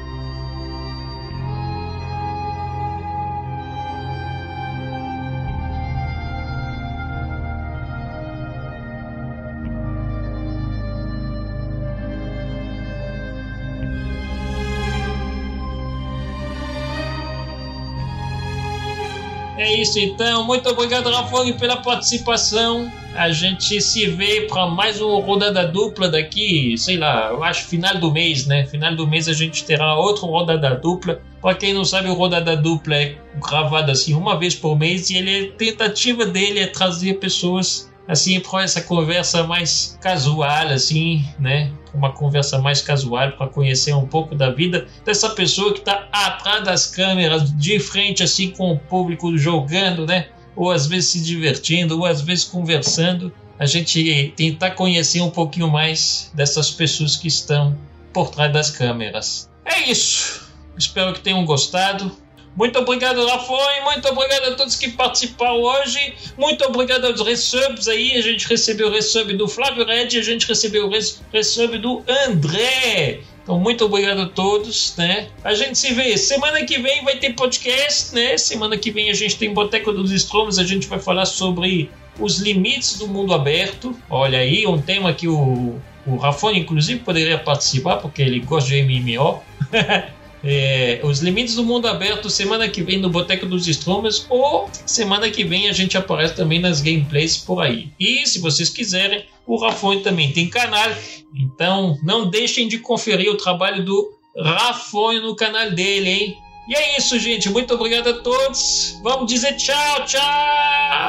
É isso então. Muito obrigado, Rafone, pela participação. A gente se vê para mais uma rodada dupla daqui, sei lá, eu acho final do mês, né? Final do mês a gente terá outra rodada dupla. Para quem não sabe, o rodada dupla é gravada assim uma vez por mês e ele, a tentativa dele é trazer pessoas assim para essa conversa mais casual, assim, né? Uma conversa mais casual para conhecer um pouco da vida dessa pessoa que está atrás das câmeras, de frente assim com o público jogando, né? Ou às vezes se divertindo, ou às vezes conversando. A gente tentar conhecer um pouquinho mais dessas pessoas que estão por trás das câmeras. É isso. Espero que tenham gostado. Muito obrigado, Rafoi. Muito obrigado a todos que participaram hoje. Muito obrigado aos resubs aí. A gente recebeu o resub do Flávio Red a gente recebeu o resub do André. Então, muito obrigado a todos, né? A gente se vê. Semana que vem vai ter podcast, né? Semana que vem a gente tem Boteco dos Stromos. A gente vai falar sobre os limites do mundo aberto. Olha aí, um tema que o, o Rafone, inclusive, poderia participar, porque ele gosta de MMO. é, Os Limites do Mundo Aberto semana que vem no Boteco dos Strummers ou semana que vem a gente aparece também nas gameplays por aí. E se vocês quiserem, o Rafone também tem canal, então não deixem de conferir o trabalho do Rafone no canal dele, hein? E é isso, gente. Muito obrigado a todos. Vamos dizer tchau, tchau!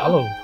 Falou!